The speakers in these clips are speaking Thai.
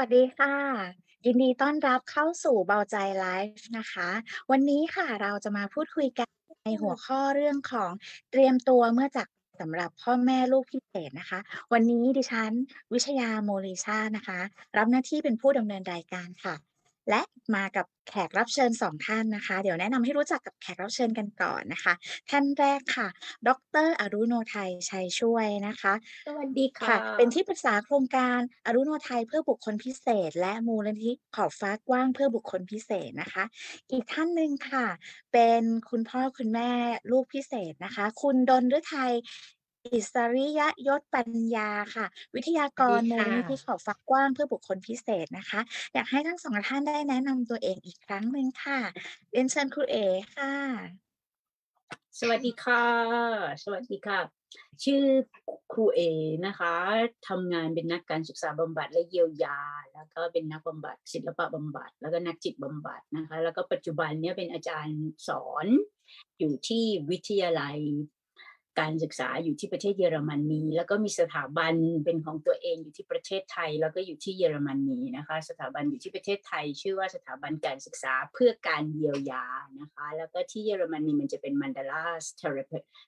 สวัสดีค่ะ ยินดีต้อนรับเข้าสู่เบาใจไลฟ์นะคะ วันนี้ค่ะเราจะมาพูดคุยกันในหัวข้อเรื่องของเตรียมตัวเมื่อจากสำหรับพ่อแม่ลูกพิเศษนะคะ วันนี้ดิฉัน วิชยาโมลิชานะคะ รับหน้าที่เป็นผู้ดำเนินรายการค่ะ และมากับแขกรับเชิญสองท่านนะคะ เดี๋ยวแนะนำให้รู้จักกับแขกรับเชิญกันก่อนนะคะ ท่านแรกค่ะ ดรอรุโนไทยชัยช่วยนะคะ สวัสดีค่ะค่ะ เป็นที่ปรึกษาโครงการอรุโนไทยเพื่อบุคคลพิเศษ และมูลนิธิขอบฟ้ากว้างเพื่อบุคคลพิเศษนะคะ อีกท่านหนึ่งค่ะ เป็นคุณพ่อคุณแม่ลูกพิเศษนะคะ คุณดนฤทัย อิสริยยศปัญญาค่ะ วิทยากรสวัสดีมูลนิธิขอบฟ้ากว้างเพื่อบุคคลพิเศษนะคะ อยากให้ทั้งสองท่านได้แนะนำตัวเองอีกครั้งหนึ่งค่ะเรียนเชิญครูเอค่ะ สวัสดีค่ะ สวัสดีค่ะ ชื่อครูเอนะคะทำงานเป็นนักการศึกษาบำบัดและเยียวยา แล้วก็เป็นนักบำบัดศิลปะบำบัด แล้วก็นักจิตบำบัดนะคะ แล้วก็ปัจจุบันเนี้ยเป็นอาจารย์สอนอยู่ที่วิทยาลัย การศึกษาอยู่ที่ประเทศเยอรมนี แล้วก็มีสถาบันเป็นของตัวเองอยู่ที่ประเทศไทย แล้วก็อยู่ที่เยอรมนีนะคะ สถาบันอยู่ที่ประเทศไทย ชื่อว่าสถาบันการศึกษาเพื่อการเยียวยานะคะ แล้วก็ที่เยอรมนีมันจะเป็น Mandala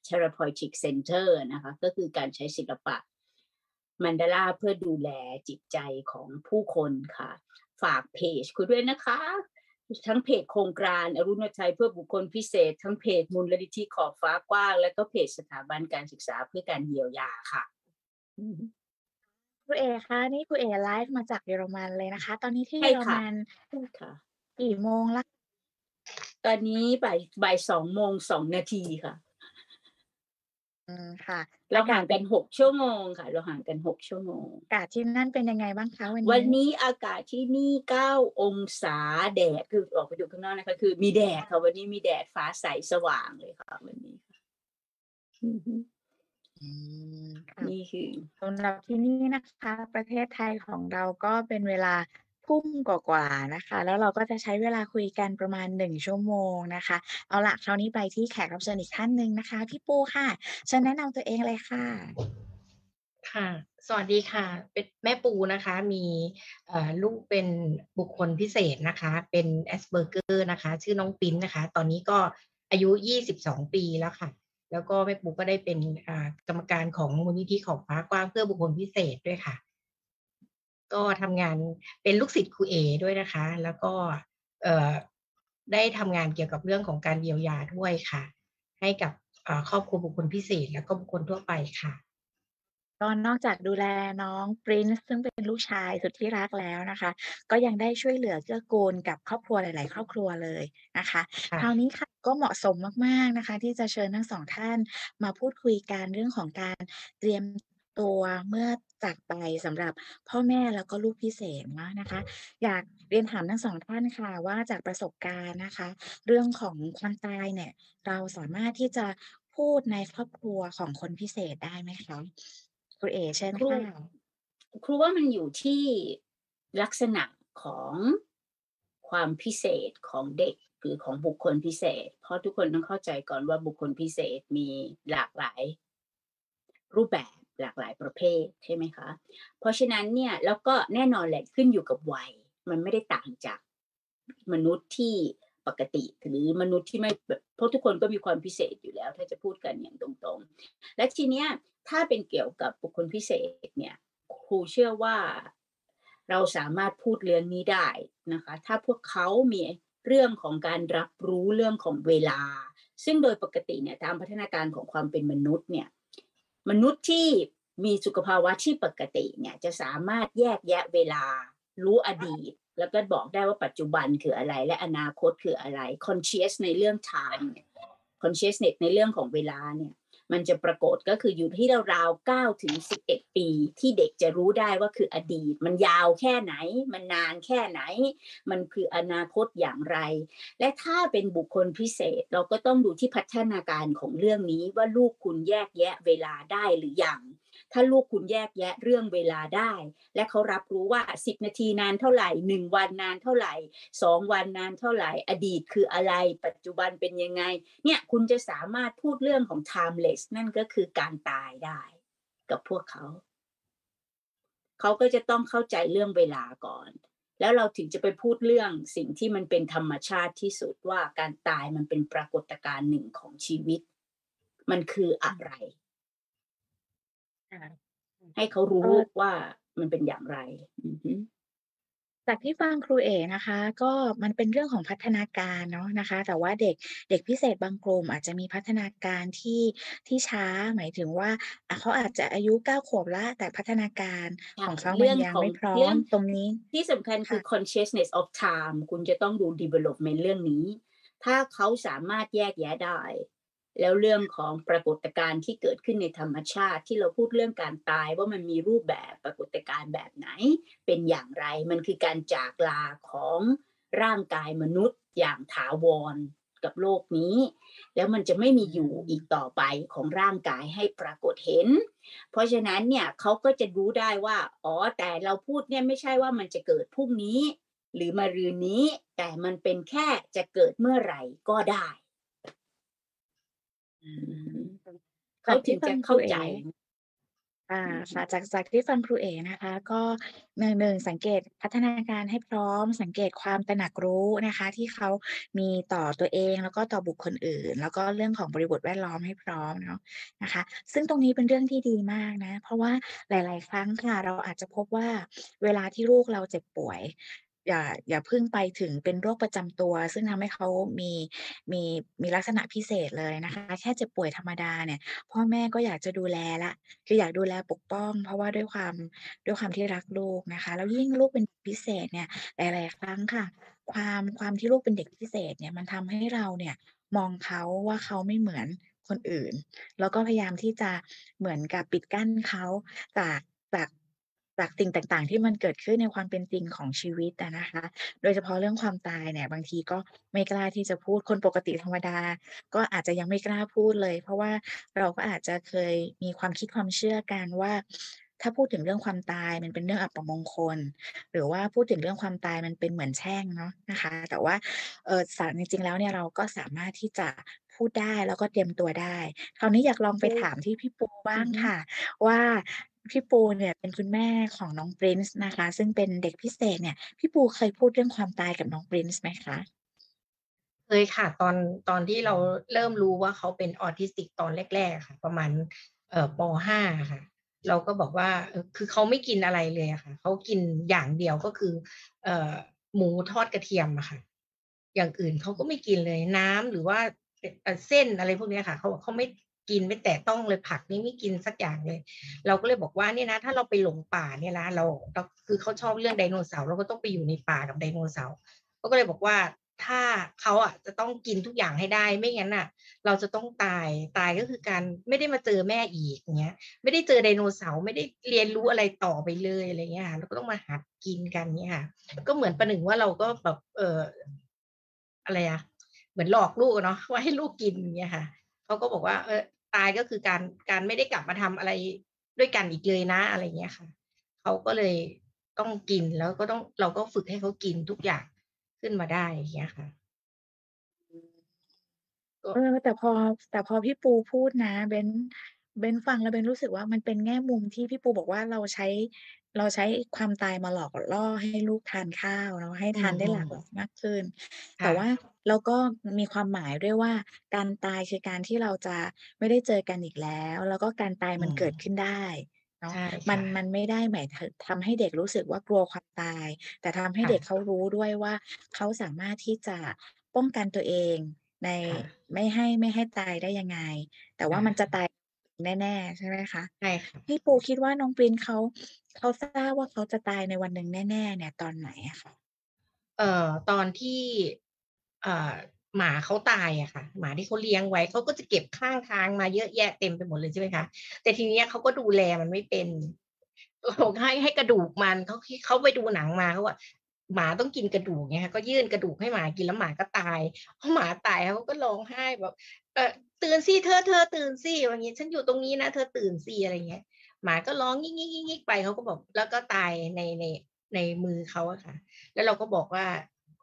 Therapeutic Center นะคะก็คือการใช้ศิลปะมันดาลาเพื่อดูแลจิตใจของผู้คนค่ะ ฝากเพจคุณด้วยนะคะ ทั้งเพจโครงการอรุณชัยเพื่อบุคคลพิเศษ ทั้งเพจมูลนิธิขอบฟ้ากว้าง และก็เพจสถาบันการศึกษาเพื่อการเยียวยาค่ะครูเอคะนี่ครูเอไลฟ์มาจากเยอรมันเลยนะคะ ตอนนี้ที่เยอรมันค่ะกี่โมงละตอนนี้บ่ายบ่ายสองโมงสองนาทีค่ะอื มค่ะ เราห่างกันหกชั่วโมงค่ะ เราห่างกันหกชั่วโมง อากาศที่นั่นเป็นยังไงบ้างคะวันนี้วันนี้อากาศที่นี่เก้าองศาแดดคือออกไปดูข้างนอกนะคะคือมีแดดค่ะวันนี้มีแดดฟ้าใสสว่างเลยค่ะวันนี้นี่คือสำหรับที่นี่นะคะ ประเทศไทยของเราก็เป็นเวลา ทุ่มกว่า ๆ นะคะ แล้วเราก็จะใช้เวลาคุยกันประมาณ 1 ชั่วโมงนะคะ เอาละคราวนี้ไปที่แขกรับเชิญอีกท่านหนึ่งนะคะ พี่ปูค่ะ เชิญแนะนำตัวเองเลยค่ะ ค่ะ สวัสดีค่ะ เป็นแม่ปูนะคะ มีลูกเป็นบุคคลพิเศษนะคะ เป็นแอสเบอร์เกอร์นะคะ ชื่อน้องปิ้นนะคะ ตอนนี้ก็อายุ 22 ปีแล้วค่ะ แล้วก็แม่ปูก็ได้เป็นกรรมการของมูลนิธิของฟ้ากว้างเพื่อบุคคลพิเศษด้วยค่ะ ก็ทำงานเป็นลูกศิษย์ครูเอด้วยนะคะ แล้วก็ได้ทำงานเกี่ยวกับเรื่องของการเยียวยาด้วยค่ะ ให้กับครอบครัวบุคคลพิเศษ แล้วก็บุคคลทั่วไปค่ะก็นอกจากดูแลน้องปรินซ์ซึ่งเป็นลูกชายสุดที่รักแล้วนะคะ ก็ยังได้ช่วยเหลือเกื้อกูลกับครอบครัวหลาย ๆ ครอบครัวเลยนะคะคราวนี้ค่ะก็เหมาะสมมาก ๆ นะคะ ที่จะเชิญทั้งสองท่านมาพูดคุยกันเรื่องของการเตรียมตัวเมื่อ จากไปสำหรับพ่อแม่แล้วก็ลูกพิเศษนะนะคะ อยากเรียนถามทั้งสองท่านค่ะว่าจากประสบการณ์นะคะ เรื่องของความตายเนี่ย เราสามารถที่จะพูดในครอบครัวของคนพิเศษได้ไหมคะครูเอเช่นค่ะครูว่ามันอยู่ที่ลักษณะของความพิเศษของเด็กหรือของบุคคลพิเศษ เพราะทุกคนต้องเข้าใจก่อนว่าบุคคลพิเศษมีหลากหลายรูปแบบ หลากหลายประเภทใช่ไหมคะ เพราะฉะนั้นเนี่ยแล้วก็แน่นอนแหละขึ้นอยู่กับวัย มันไม่ได้ต่างจากมนุษย์ที่ปกติหรือมนุษย์ที่ไม่เพราะทุกคนก็มีความพิเศษอยู่แล้ว ถ้าจะพูดกันอย่างตรงๆ และทีเนี้ยถ้าเป็นเกี่ยวกับบุคคลพิเศษเนี่ยครูเชื่อว่าเราสามารถพูดเรื่องนี้ได้นะคะ ถ้าพวกเขามีเรื่องของการรับรู้เรื่องของเวลา ซึ่งโดยปกติเนี่ยตามพัฒนาการของความเป็นมนุษย์เนี่ย มนุษย์ที่มีสุขภาวะที่ปกติเนี่ยจะสามารถแยกแยะเวลา รู้อดีต แล้วก็บอกได้ว่าปัจจุบันคืออะไร และอนาคตคืออะไร conscious ในเรื่อง time consciousness ในเรื่องของเวลาเนี่ย มันจะปรากฏก็คืออยู่ที่ราวๆ9ถึง11ปี ที่เด็กจะรู้ได้ว่าคืออดีต มันยาวแค่ไหน มันนานแค่ไหน มันคืออนาคตอย่างไร และถ้าเป็นบุคคลพิเศษเราก็ต้องดูที่พัฒนาการของเรื่องนี้ว่าลูกคุณแยกแยะเวลาได้หรือยัง ถ้าลูกคุณแยกแยะเรื่องเวลาได้ และเขารับรู้ว่า 10 นาทีนานเท่าไหร่ 1 วันนานเท่าไหร่ 2 วันนานเท่าไหร่ อดีตคืออะไร ปัจจุบันเป็นยังไง เนี่ยคุณจะสามารถพูดเรื่องของ timeless นั่นก็คือการตายได้ กับพวกเขา เขาก็จะต้องเข้าใจเรื่องเวลาก่อน แล้วเราถึงจะไปพูดเรื่องสิ่งที่มันเป็นธรรมชาติที่สุดว่าการตายมันเป็นปรากฏการณ์หนึ่งของชีวิต มันคืออะไร ให้เขารู้ว่ามันเป็นอย่างไรจากที่ฟังครูเอ๋นะคะ ก็มันเป็นเรื่องของพัฒนาการเนาะนะคะ แต่ว่าเด็กเด็กพิเศษบางกลุ่มอาจจะมีพัฒนาการที่ที่ช้าหมายถึงว่าเขาอาจจะอายุเก้าขวบแล้วแต่พัฒนาการของเขามันยังไม่พร้อมตรงนี้ ที่สำคัญคือ consciousness of time คุณจะต้องดู development เรื่องนี้ ถ้าเขาสามารถแยกแยะได้ แล้วเรื่องของปรากฏการณ์ที่เกิดขึ้นในธรรมชาติที่เราพูดเรื่องการตายว่ามันมีรูปแบบปรากฏการณ์แบบไหน เป็นอย่างไรมันคือการจากลาของร่างกายมนุษย์อย่างถาวรกับโลกนี้ แล้วมันจะไม่มีอยู่อีกต่อไปของร่างกายให้ปรากฏเห็น เพราะฉะนั้นเนี่ยเขาก็จะรู้ได้ว่าอ๋อแต่เราพูดเนี่ยไม่ใช่ว่ามันจะเกิดพรุ่งนี้ หรือมารืนนี้แต่มันเป็นแค่จะเกิดเมื่อไหร่ก็ได้ เขาถึงจะเข้าใจอ่าค่ะจากจากที่ฟังครูเอนะคะ ก็หนึ่งหนึ่งสังเกตพัฒนาการให้พร้อม สังเกตความตระหนักรู้นะคะ ที่เขามีต่อตัวเองแล้วก็ต่อบุคคลอื่น แล้วก็เรื่องของบริบทแวดล้อมให้พร้อมเนาะนะคะ ซึ่งตรงนี้เป็นเรื่องที่ดีมากนะ เพราะว่าหลาย ๆ ครั้งค่ะเราอาจจะพบว่าเวลาที่ลูกเราเจ็บป่วย อย่าอย่าพิ่งไปถึงเป็นโรคประจำตัว ซึ่งทำให้เขามีมีมีลักษณะพิเศษเลยนะคะ แค่เจ็บป่วยธรรมดาเนี่ยพ่อแม่ก็อยากจะดูแลละคืออยากดูแลปกป้อง เพราะว่าด้วยความด้วยความที่รักลูกนะคะ แล้วยิ่งลูกเป็นพิเศษเนี่ยหลายๆครั้งค่ะ ความความที่ลูกเป็นเด็กพิเศษเนี่ยมันทำให้เราเนี่ยมองเขาว่าเขาไม่เหมือนคนอื่น แล้วก็พยายามที่จะเหมือนกับปิดกั้นเขาจากจาก จากสิ่งต่างๆ ที่มันเกิดขึ้นในความเป็นจริงของชีวิตอะนะคะ โดยเฉพาะเรื่องความตายเนี่ยบางทีก็ไม่กล้าที่จะพูดคนปกติธรรมดา ก็อาจจะยังไม่กล้าพูดเลย เพราะว่าเราก็อาจจะเคยมีความคิดความเชื่อกันว่าถ้าพูดถึงเรื่องความตายมันเป็นเรื่องอัปมงคล หรือว่าพูดถึงเรื่องความตายมันเป็นเหมือนแช่งเนาะนะคะ แต่ว่าเอ่อสารจริงๆแล้วเนี่ยเราก็สามารถที่จะพูดได้แล้วก็เตรียมตัวได้ คราวนี้อยากลองไปถามที่พี่ปูบ้างอือฮึค่ะ ว่า พี่ปูเนี่ยเป็นคุณแม่ของน้อง Prince นะคะ ซึ่งเป็นเด็กพิเศษเนี่ย พี่ปูเคยพูดเรื่องความตายกับน้อง Prince ไหมคะ?เคยค่ะ ตอนตอนที่เราเริ่มรู้ว่าเขาเป็นออทิสติกตอนแรกๆค่ะ ประมาณเอ่อป.5อะค่ะ เราก็บอกว่าคือเขาไม่กินอะไรเลยค่ะเขากินอย่างเดียวก็คือ เอ่อหมูทอดกระเทียมอะค่ะ อย่างอื่นเขาก็ไม่กินเลยน้ำหรือว่าเส้นอะไรพวกนี้ค่ะเขาบอกเขาไม่ กินไม่แตะต้องเลยผักนี่ไม่กินสักอย่างเลย เราก็เลยบอกว่าเนี่ยนะ ถ้าเราไปหลงป่าเนี่ยนะเราเราคือเขาชอบเรื่องไดโนเสาร์เราก็ต้องไปอยู่ในป่ากับไดโนเสาร์เราก็เลยบอกว่าถ้าเขาอะจะต้องกินทุกอย่างให้ได้ไม่งั้นน่ะ เราจะต้องตายตายก็คือการไม่ได้มาเจอแม่อีกเงี้ย ไม่ได้เจอไดโนเสาร์ไม่ได้เรียนรู้อะไรต่อไปเลยอะไรเงี้ยค่ะเราก็ต้องมาหัดกินกันเงี้ยค่ะ ก็เหมือนประหนึ่งว่าเราก็แบบเอออะไรอะเหมือนหลอกลูกเนาะว่าให้ลูกกินอย่างเงี้ยค่ะ เขาก็บอกว่า เออตายก็คือการการไม่ได้กลับมาทำอะไรด้วยกันอีกเลยนะอะไรเงี้ยค่ะเขาก็เลยต้องกินแล้วก็ต้องเราก็ฝึกให้เขากินทุกอย่างขึ้นมาได้อย่างเงี้ยค่ะเออแต่พอแต่พอพี่ปูพูดนะเบนเบนฟังแล้วเบนรู้สึกว่ามันเป็นแง่มุมที่พี่ปูบอกว่าเราใช้ เราใช้ความตายมาหลอกล่อให้ลูกทานข้าวเนาะ ให้อืทานได้หลากม หลายมากขึ้นๆคแต่่ะ ว่าเราก็มีความหมายด้วยว่า การตายคือการที่เราจะไม่ได้เจอกันอีกแล้ว แล้วก็การตายอืมันเกิดม ขึ้นได้เนาะใช่มัค่นะมันไม่ได้หมายถทำให้เด็กรู้สึกว่ากลัวความตาย แต่ทำให้ค่เด็กะเขารู้ด้วยว่า เขาสามารถที่จะป้องกันตัวเองใน ค่ะ ไม่ให้ ไม่ให้ตายได้ยังไง แต่ว่าค่มันจะะตายแน่ ๆ ใช่ไหมคะ?ใช่ค่ะ พี่ปูคิดว่าน้อง Prince เขา เขาทราบว่าเขาจะตายในวันหนึ่งแน่ ๆ เนี่ย ตอนไหนอะคะ?เอ่อ ตอนที่ อ่า หมาเขาตายอะค่ะ หมาที่เขาเลี้ยงไว้ เขาก็จะเก็บข้างทางมาเยอะแยะเต็มไปหมดเลย ใช่ไหมคะ แต่ทีเนี้ยเขาก็ดูแลมันไม่เป็น เราให้ ให้กระดูกมัน เขา ที่เขาไปดูหนังมา เขาว่าหมาต้องกินกระดูก เงี้ยค่ะ ก็ยื่นกระดูกให้หมากิน แล้วหมาก็ตาย พอหมาตายเขาก็ร้องไห้แบบ เอ่อ"ตื่นสิ เธอเธอตื่นสิ"ว่างี้"ฉันอยู่ตรงนี้นะ เธอตื่นสิ"อะไรเงี้ย หมาก็ร้องงิกๆๆๆไปเขาก็บอก แล้วก็ตายในในในมือเขาอะค่ะ แล้วเราก็บอกว่า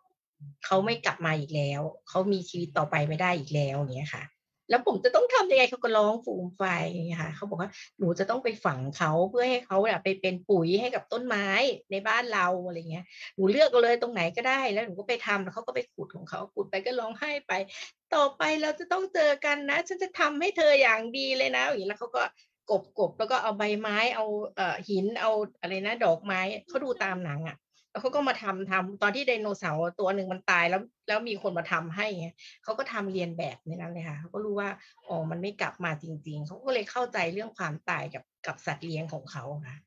"เขาไม่กลับมาอีกแล้วเขามีชีวิตต่อไปไม่ได้อีกแล้ว"อย่างเงี้ยค่ะ"แล้วผมจะต้องทำยังไง?"เขาก็ร้องฟูมไฟอย่างเงี้ยค่ะเขาบอกว่า"หนูจะต้องไปฝังเขาเพื่อให้เขาอะไปเป็นปุ๋ยให้กับต้นไม้ในบ้านเรา"อะไรเงี้ย"หนูเลือกเลยตรงไหนก็ได้ แล้วหนูก็ไปทำ"แล้วเขาก็ไปขุดของเขาขุดไปก็ร้องไห้ไป"ต่อไปเราจะต้องเจอกันนะ ฉันจะทำให้เธออย่างดีเลยนะ"อย่างงี้แล้วเขาก็ กบๆแล้วก็เอาใบไม้เอาเอ่อหินเอาอะไรนะ ดอกไม้เขาดูตามหนังอะแล้วเขาก็มาทำทำตอนที่ไดโนเสาร์ตัวหนึ่งมันตายแล้ว แล้วมีคนมาทำให้เงี้ยเขาก็ทำเลียนแบบในนั้นเลยค่ะเขาก็รู้ว่าอ๋อมันไม่กลับมาจริง ๆเขาก็เลยเข้าใจเรื่องความตายกับกับสัตว์เลี้ยงของเขาค่ะ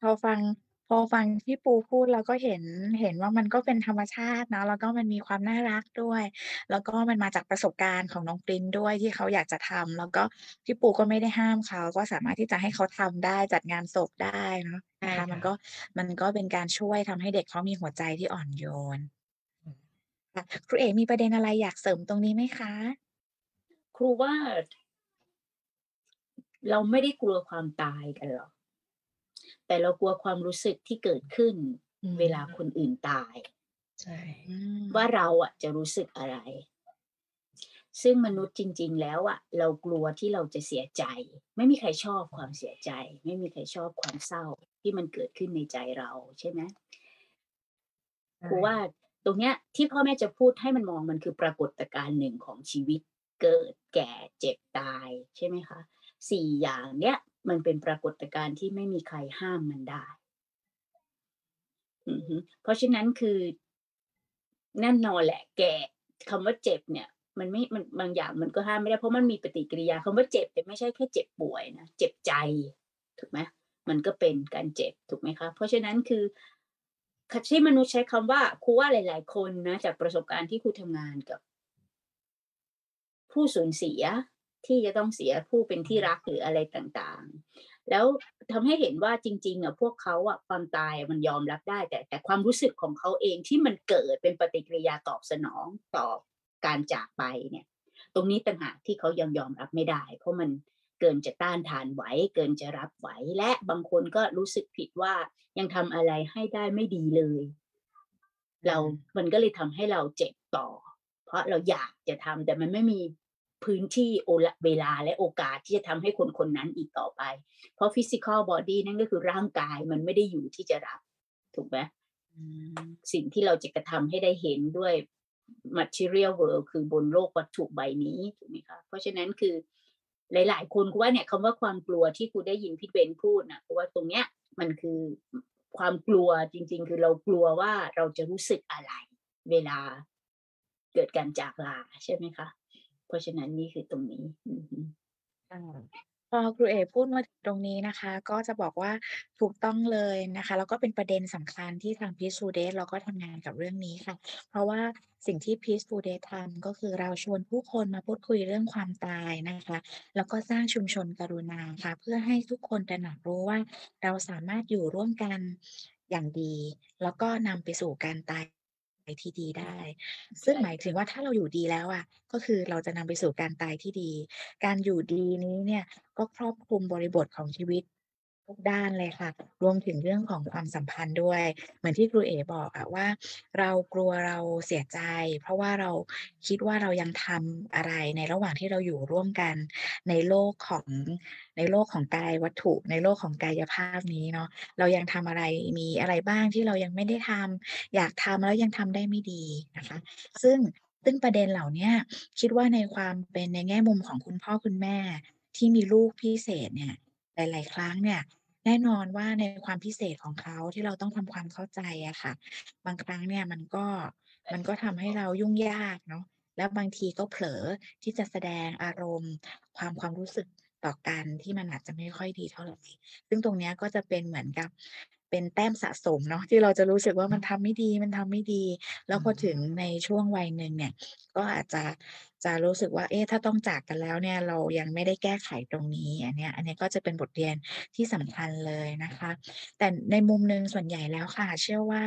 พอฟัง พอฟังพี่ปูพูดเราก็เห็น เห็นว่ามันก็เป็นธรรมชาติเนาะ แล้วก็มันมีความน่ารักด้วย แล้วก็มันมาจากประสบการณ์ของน้อง Prince ด้วยที่เขาอยากจะทำ แล้วก็พี่ปูก็ไม่ได้ห้ามเขา ก็สามารถที่จะให้เขาทำได้ จัดงานศพได้เนาะใช่นะคะคมั่นะก็มันก็เป็นการช่วยทำให้เด็กเขามีหัวใจที่อ่อนโยนอืมค่ะครูเอกมีประเด็นอะไรอยากเสริมตรงนี้ไหมคะ?ครูว่าเราไม่ได้กลัวความตายกันหรอก แต่เรากลัวความรู้สึกที่เกิดขึ้นอืมเวลาคนอื่นตายใช่อืมว่าเราอะจะรู้สึกอะไร ซึ่งมนุษย์จริง ๆ แล้วอะเรากลัวที่เราจะเสียใจ ไม่มีใครชอบความเสียใจ ไม่มีใครชอบความเศร้าที่มันเกิดขึ้นในใจเราใช่ไหม?ใช่ครูว่าตรงเนี้ยที่พ่อแม่จะพูดให้มันมองมันคือปรากฏการณ์หนึ่งของชีวิตเกิดแก่เจ็บตายใช่ไหมคะ4อย่างเนี้ย มันเป็นปรากฏการณ์ที่ไม่มีใครห้ามมันได้เพราะฉะนั้นคือแน่นอนแหละ แก่คำว่าเจ็บเนี่ย มันไม่มันบางอย่างมันก็ห้ามไม่ได้เพราะมันมีปฏิกิริยาคำว่าเจ็บเนี่ไม่ใช่แค่เจ็บป่วยนะเจ็บใจถูกไหม?มันก็เป็นการเจ็บถูกไหมคะ?เพราะฉะนั้นคือที่มนุษย์ใช้คำว่าครูว่าหลาย ๆ คนนะจากประสบการณ์ที่ครูทำงานกับ ผู้สูญเสีย ที่จะต้องเสียผู้เป็นที่รักหรืออะไรต่างๆ แล้วทำให้เห็นว่าจริงๆอะพวกเขาอะความตายมันยอมรับได้ แต่แต่ความรู้สึกของเขาเองที่มันเกิดเป็นปฏิกิริยาตอบสนองต่อการจากไปเนี่ย ตรงนี้ต่างหากที่เขายังยอมรับไม่ได้ เพราะมันเกินจะต้านทานไหว เกินจะรับไหว และบางคนก็รู้สึกผิดว่ายังทำอะไรให้ได้ไม่ดีเลย เรา มันก็เลยทำให้เราเจ็บต่อ เพราะเราอยากจะทำแต่มันไม่มี พื้นที่โอละเวลาและโอกาสที่จะทำให้คนคนนั้นอีกต่อไป เพราะ physical body นั่นก็คือร่างกายมันไม่ได้อยู่ที่จะรับ ถูกไหม?สิ่งที่เราจะกระทำให้ได้เห็นด้วย material world คือบนโลกวัตถุใบนี้ถูกไหมคะ?เพราะฉะนั้นคือหลาย ๆ คนครูว่าเนี่ยคำว่าความกลัวที่ครูได้ยินพี่เบนพูดน่ะครูว่าตรงเนี้ยมันคือความกลัวจริง ๆ คือเรากลัวว่าเราจะรู้สึกอะไร เวลาเกิดการจากลาใช่ไหมคะ? เพราะฉะนั้นนี่คือตรงนี้พอครูเอกพูดมาตรงนี้นะคะ ก็จะบอกว่าถูกต้องเลยนะคะ แล้วก็เป็นประเด็นสำคัญที่ทาง Peace to Date เราก็ทำงานกับเรื่องนี้ค่ะ เพราะว่าสิ่งที่ Peace to Date ทำก็คือเราชวนผู้คนมาพูดคุยเรื่องความตายนะคะ แล้วก็สร้างชุมชนกรุณาค่ะ เพื่อให้ทุกคนตระหนักรู้ว่าเราสามารถอยู่ร่วมกันอย่างดี แล้วก็นำไปสู่การตาย ที่ดีได้ ซึ่งใช่หมายถึงว่าถ้าเราอยู่ดีแล้วอะก็คือเราจะนำไปสู่การตายที่ดี การอยู่ดีนี้เนี่ยก็ครอบคลุมบริบทของชีวิต ทุกด้านเลยค่ะ รวมถึงเรื่องของความสัมพันธ์ด้วย เหมือนที่ครูเอ๋บอกอะว่า เรากลัวเราเสียใจ เพราะว่าเราคิดว่าเรายังทำอะไรในระหว่างที่เราอยู่ร่วมกันในโลกของในโลกของกายวัตถุ ในโลกของกายภาพนี้เนาะเรายังทำอะไรมีอะไรบ้างที่เรายังไม่ได้ทำอยากทำแล้วยังทำได้ไม่ดีนะคะ ซึ่งซึ่งประเด็นเหล่านี้คิดว่าในความเป็นในแง่มุมของคุณพ่อคุณแม่ที่มีลูกพิเศษเนี่ยหลาย ๆ ครั้งเนี่ย แน่นอนว่าในความพิเศษของเขาที่เราต้องทำความเข้าใจอะค่ะ บางครั้งเนี่ยมันก็มันก็ทำให้เรายุ่งยากเนาะแล้วบางทีก็เผลอที่จะแสดงอารมณ์ ความความรู้สึกต่อกันที่มันอาจจะไม่ค่อยดีเท่าไหร่ซึ่งตรงเนี้ยก็จะเป็นเหมือนกับ เป็นแต้มสะสมเนาะที่เราจะรู้สึกว่ามันทำไม่ดีมันทำไม่ดี แล้วพอถึงในช่วงวัยหนึ่งเนี่ย ก็อาจจะจะรู้สึกว่าเอ๊ะถ้าต้องจากกันแล้วเนี่ยเรายังไม่ได้แก้ไขตรงนี้อันเนี้ยอันเนี้ยก็จะเป็นบทเรียนที่สำคัญเลยนะคะ แต่ในมุมหนึ่งส่วนใหญ่แล้วค่ะ เชื่อว่า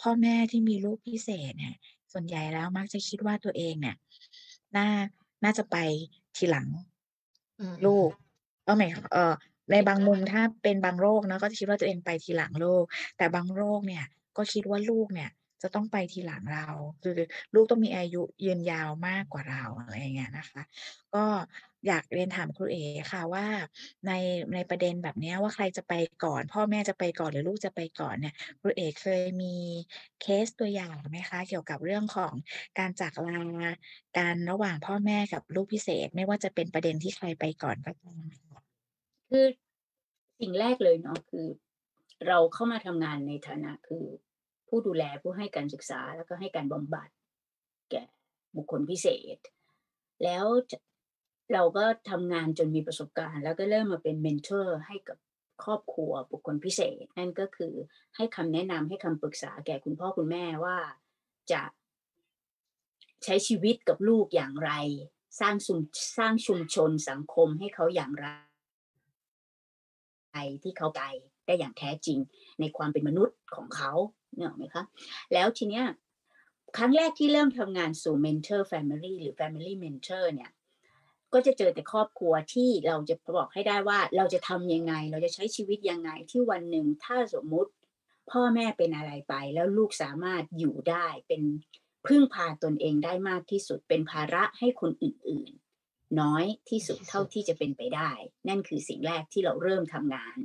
พ่อแม่ที่มีลูกพิเศษเนี่ย ส่วนใหญ่แล้วมักจะคิดว่าตัวเองเนี่ยน่าน่าจะไปทีหลังอืมลูกเออหมายเอ่อ ในบางมุมถ้าเป็นบางโรคเนาะก็จะคิดว่าตัวเองไปทีหลังลูกแต่บางโรคเนี่ยก็คิดว่าลูกเนี่ยจะต้องไปทีหลังเราคือลูกต้องมีอายุยืนยาวมากกว่าเราอะไรอย่างเงี้ยนะคะ ก็อยากเรียนถามครูเอ๋ค่ะว่าในในประเด็นแบบเนี้ยว่าใครจะไปก่อน พ่อแม่จะไปก่อนหรือลูกจะไปก่อนเนี่ยครูเอ๋เคยมีเคสตัวอย่างไหมคะ?เกี่ยวกับเรื่องของการจากลากันระหว่างพ่อแม่กับลูกพิเศษ ไม่ว่าจะเป็นประเด็นที่ใครไปก่อนก็ตาม คือสิ่งแรกเลยเนาะคือ เราเข้ามาทำงานในฐานะคือ ผู้ดูแลผู้ให้การศึกษาแล้วก็ให้การบำบัด แก่บุคคลพิเศษ แล้วเราก็ทำงานจนมีประสบการณ์ แล้วก็เริ่มมาเป็นเมนเทอร์ให้กับครอบครัวบุคคลพิเศษ นั่นก็คือให้คำแนะนำให้คำปรึกษาแก่คุณพ่อคุณแม่ว่าจะใช้ชีวิตกับลูกอย่างไร สร้างซุมสร้างชุมชนสังคมให้เขาอย่างไร ที่เขาไปได้อย่างแท้จริงในความเป็นมนุษย์ของเขาเนึกออกไหมคะ?แล้วทีเนี้ยครั้งแรกที่เริ่มทำงานสู่ mentor family หรือ family mentor เนี่ยก็จะเจอแต่ครอบครัวที่เราจะบอกให้ได้ว่าเราจะทำยังไง เราจะใช้ชีวิตยังไงที่วันหนึ่งถ้าสมมุติพ่อแม่เป็นอะไรไป แล้วลูกสามารถอยู่ได้เป็นพึ่งพาตนเองได้มากที่สุดเป็นภาระให้คนอื่นๆ น้อยที่สุดเท่าที่จะเป็นไปได้ นั่นคือสิ่งแรกที่เราเริ่มทำงาน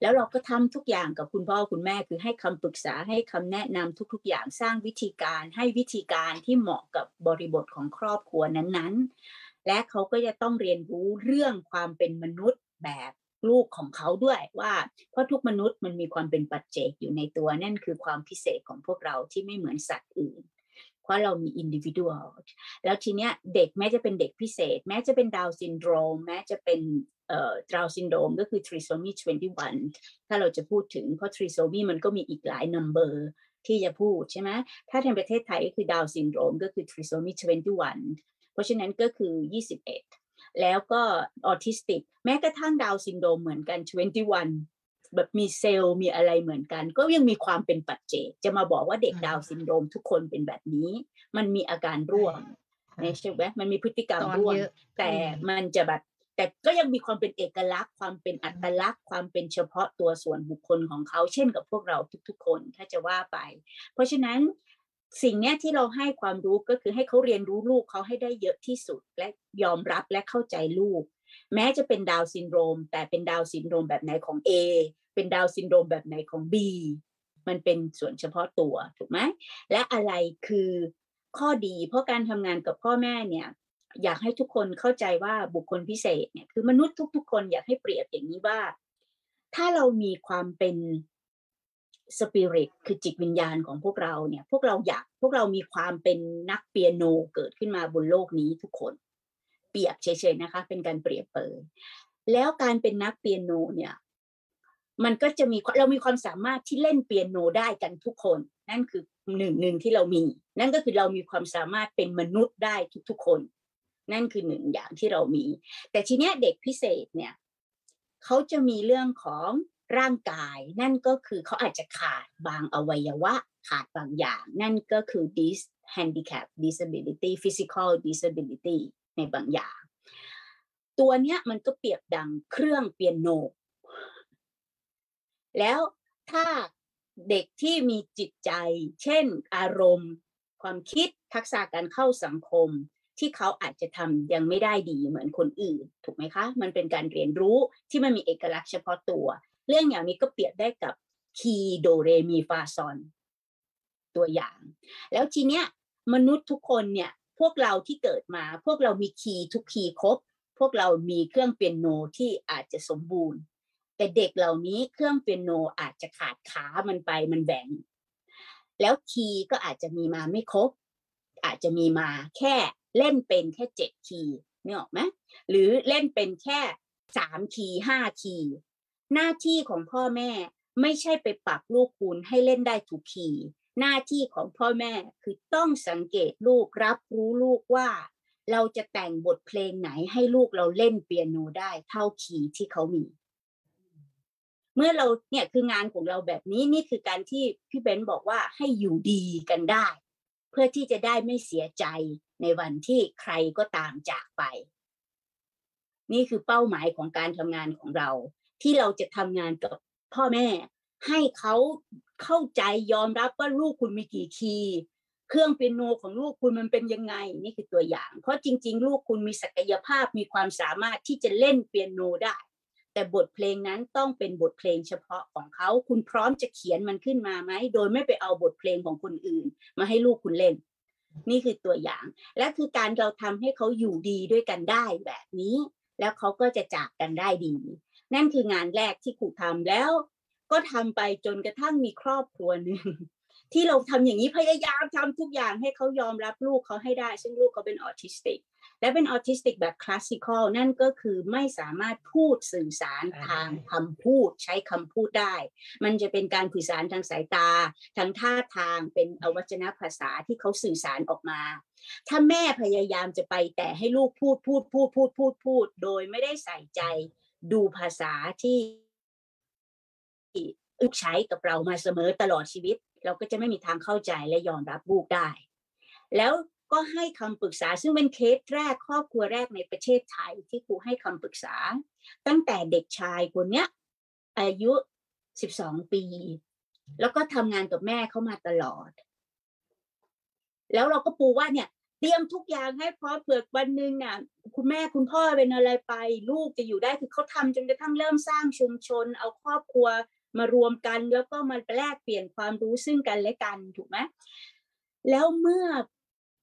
แล้วเราก็ทำทุกอย่างกับคุณพ่อคุณแม่คือให้คำปรึกษาให้คำแนะนำทุกๆ อย่างสร้างวิธีการ ให้วิธีการที่เหมาะกับบริบทของครอบครัวนั้นๆ และเขาก็จะต้องเรียนรู้เรื่องความเป็นมนุษย์แบบลูกของเขาด้วยว่าเพราะทุกมนุษย์มันมีความเป็นปัจเจกอยู่ในตัวนั่นคือความพิเศษของพวกเราที่ไม่เหมือนสัตว์อื่น เพราะเรามี individual แล้วทีเนี้ยเด็กแม้จะเป็นเด็กพิเศษ แม้จะเป็นดาวซินโดรมแม้จะเป็นเอ่อดาวซินโดรมก็คือ trisomy 21 ถ้าเราจะพูดถึงเพราะ trisomy มันก็มีอีกหลาย number ที่จะพูดใช่ไหมถ้าในประเทศไทยก็คือดาวซินโดรมก็คือ trisomy 21 เพราะฉะนั้นก็คือ 21 แล้วก็ออทิสติก แม้กระทั่งดาวซินโดรมเหมือนกัน 21 แบบมีเซลล์มีอะไรเหมือนกัน ก็ยังมีความเป็นปัจเจกจะมาบอกว่าเด็กดาวซินโดรมทุกคนเป็นแบบนี้ มันมีอาการร่วมในใช่ไหมมันมีพฤติกรรมร่วม แต่มันจะแบบแต่ก็ยังมีความเป็นเอกลักษณ์ ความเป็นอัตลักษณ์ ความเป็นเฉพาะตัวส่วนบุคคลของเขาเช่นกับพวกเราทุกๆ คนถ้าจะว่าไป เพราะฉะนั้นสิ่งนี้ที่เราให้ความรู้ก็คือให้เขาเรียนรู้ลูกเขาให้ได้เยอะที่สุดและยอมรับและเข้าใจลูก แม้จะเป็นดาวซินโดรม แต่เป็นดาวซินโดรมแบบไหนของ A เป็นดาวซินโดรมแบบไหนของ B มันเป็นส่วนเฉพาะตัวถูกไหมและอะไรคือข้อดี เพราะการทำงานกับพ่อแม่เนี่ยอยากให้ทุกคนเข้าใจว่าบุคคลพิเศษเนี่ยคือมนุษย์ทุก ๆ คนอยากให้เปรียบอย่างนี้ว่า ถ้าเรามีความเป็นสปิริตคือจิตวิญญาณของพวกเราเนี่ย พวกเราอยากพวกเรามีความเป็นนักเปียโนเกิดขึ้นมาบนโลกนี้ทุกคน ปรียบเฉยๆนะคะ เป็นการเปรียบเปยแล้วการเป็นนักเปียโนเนี่ย มันก็จะมีเรามีความสามารถที่เล่นเปียโนได้กันทุกคน นั่นคือหนึ่งหนึ่งที่เรามี นั่นก็คือเรามีความสามารถเป็นมนุษย์ได้ทุกๆคน นั่นคือหนึ่งอย่างที่เรามี แต่ทีเนี้ยเด็กพิเศษเนี่ยเขาจะมีเรื่องของร่างกายนั่นก็คือเขาอาจจะขาดบางอวัยวะ ขาดบางอย่าง นั่นก็คือ dis handicap disability physical disability ในบางอย่าง ตัวเนี้ยมันก็เปรียบดังเครื่องเปียโน แล้วถ้าเด็กที่มีจิตใจ เช่น อารมณ์ ความคิดทักษะการเข้าสังคม ที่เขาอาจจะทำยังไม่ได้ดีเหมือนคนอื่น ถูกไหมคะ มันเป็นการเรียนรู้ที่มันมีเอกลักษณ์เฉพาะตัว เรื่องอย่างนี้ก็เปรียบได้กับคีโดเรมีฟาซอนตัวอย่าง แล้วทีเนี้ยมนุษย์ทุกคนเนี่ย พวกเราที่เกิดมา พวกเรามีคีย์ทุกคีย์ครบ พวกเรามีเครื่องเปียโนที่อาจจะสมบูรณ์ แต่เด็กเหล่านี้เครื่องเปียโนอาจจะขาดขามันไปมันแหว่ง แล้วคีย์ก็อาจจะมีมาไม่ครบ อาจจะมีมาแค่เล่นเป็นแค่เจ็ดคีย์นี่ออกไหมหรือเล่นเป็นแค่สามคีย์ห้าคีย์หน้าที่ของพ่อแม่ไม่ใช่ไปปรับลูกคุณให้เล่นได้ถูกคีย์ หน้าที่ของพ่อแม่คือต้องสังเกตลูกรับรู้ลูกว่า เราจะแต่งบทเพลงไหนให้ลูกเราเล่นเปียโนได้เท่าคีย์ที่เขามี เมื่อเราเนี่ยคืองานของเราแบบนี้นี่คือการที่พี่เบนบอกว่าให้อยู่ดีกันได้ เพื่อที่จะได้ไม่เสียใจในวันที่ใครก็ตามจากไป นี่คือเป้าหมายของการทำงานของเรา ที่เราจะทำงานกับพ่อแม่ ให้เขาเข้าใจยอมรับว่าลูกคุณมีกี่คีย์เครื่องเปียโนของลูกคุณมันเป็นยังไงนี่คือตัวอย่าง เพราะจริง ๆ ลูกคุณมีศักยภาพมีความสามารถที่จะเล่นเปียโนได้ แต่บทเพลงนั้นต้องเป็นบทเพลงเฉพาะของเขาคุณพร้อมจะเขียนมันขึ้นมาไหมโดยไม่ไปเอาบทเพลงของคนอื่น มาให้ลูกคุณเล่น นี่คือตัวอย่าง และคือการเราทำให้เขาอยู่ดีด้วยกันได้แบบนี้ แล้วเขาก็จะจากกันได้ดี นั่นคืองานแรกที่ครูทำแล้ว ก็ทำไปจนกระทั่งมีครอบครัวหนึ่งที่เราทำอย่างนี้พยายามทำทุกอย่างให้เขายอมรับลูกเขาให้ได้ ซึ่งลูกเขาเป็นออทิสติก และเป็นออทิสติกแบบคลาสสิคอลนั่นก็คือไม่สามารถพูดสื่อสารทางคำพูดใช้คำพูดได้ มันจะเป็นการสื่อสารทางสายตา ทางท่าทางเป็นอวัจนภาษาที่เขาสื่อสารออกมา ถ้าแม่พยายามจะไปแต่ให้ลูกพูดพูดพูดพูดพูดพูด โดยไม่ได้ใส่ใจดูภาษาที่ ลูกใช้กับเรามาเสมอตลอดชีวิต เราก็จะไม่มีทางเข้าใจและยอมรับลูกได้ แล้วก็ให้คำปรึกษาซึ่งเป็นเคสแรกครอบครัวแรกในประเทศไทยที่ครูให้คำปรึกษา ตั้งแต่เด็กชายคนเนี้ยอายุ 12 ปี แล้วก็ทำงานกับแม่เขามาตลอด แล้วเราก็ปูว่าเนี่ยเตรียมทุกอย่างให้พร้อมเผื่อวันหนึ่งน่ะคุณแม่คุณพ่อเป็นอะไรไป ลูกจะอยู่ได้คือเขาทำจนกระทั่งเริ่มสร้างชุมชน เอาครอบครัว มารวมกันแล้วก็มาแลกเปลี่ยนความรู้ซึ่งกันและกันถูกไหมแล้วเมื่อ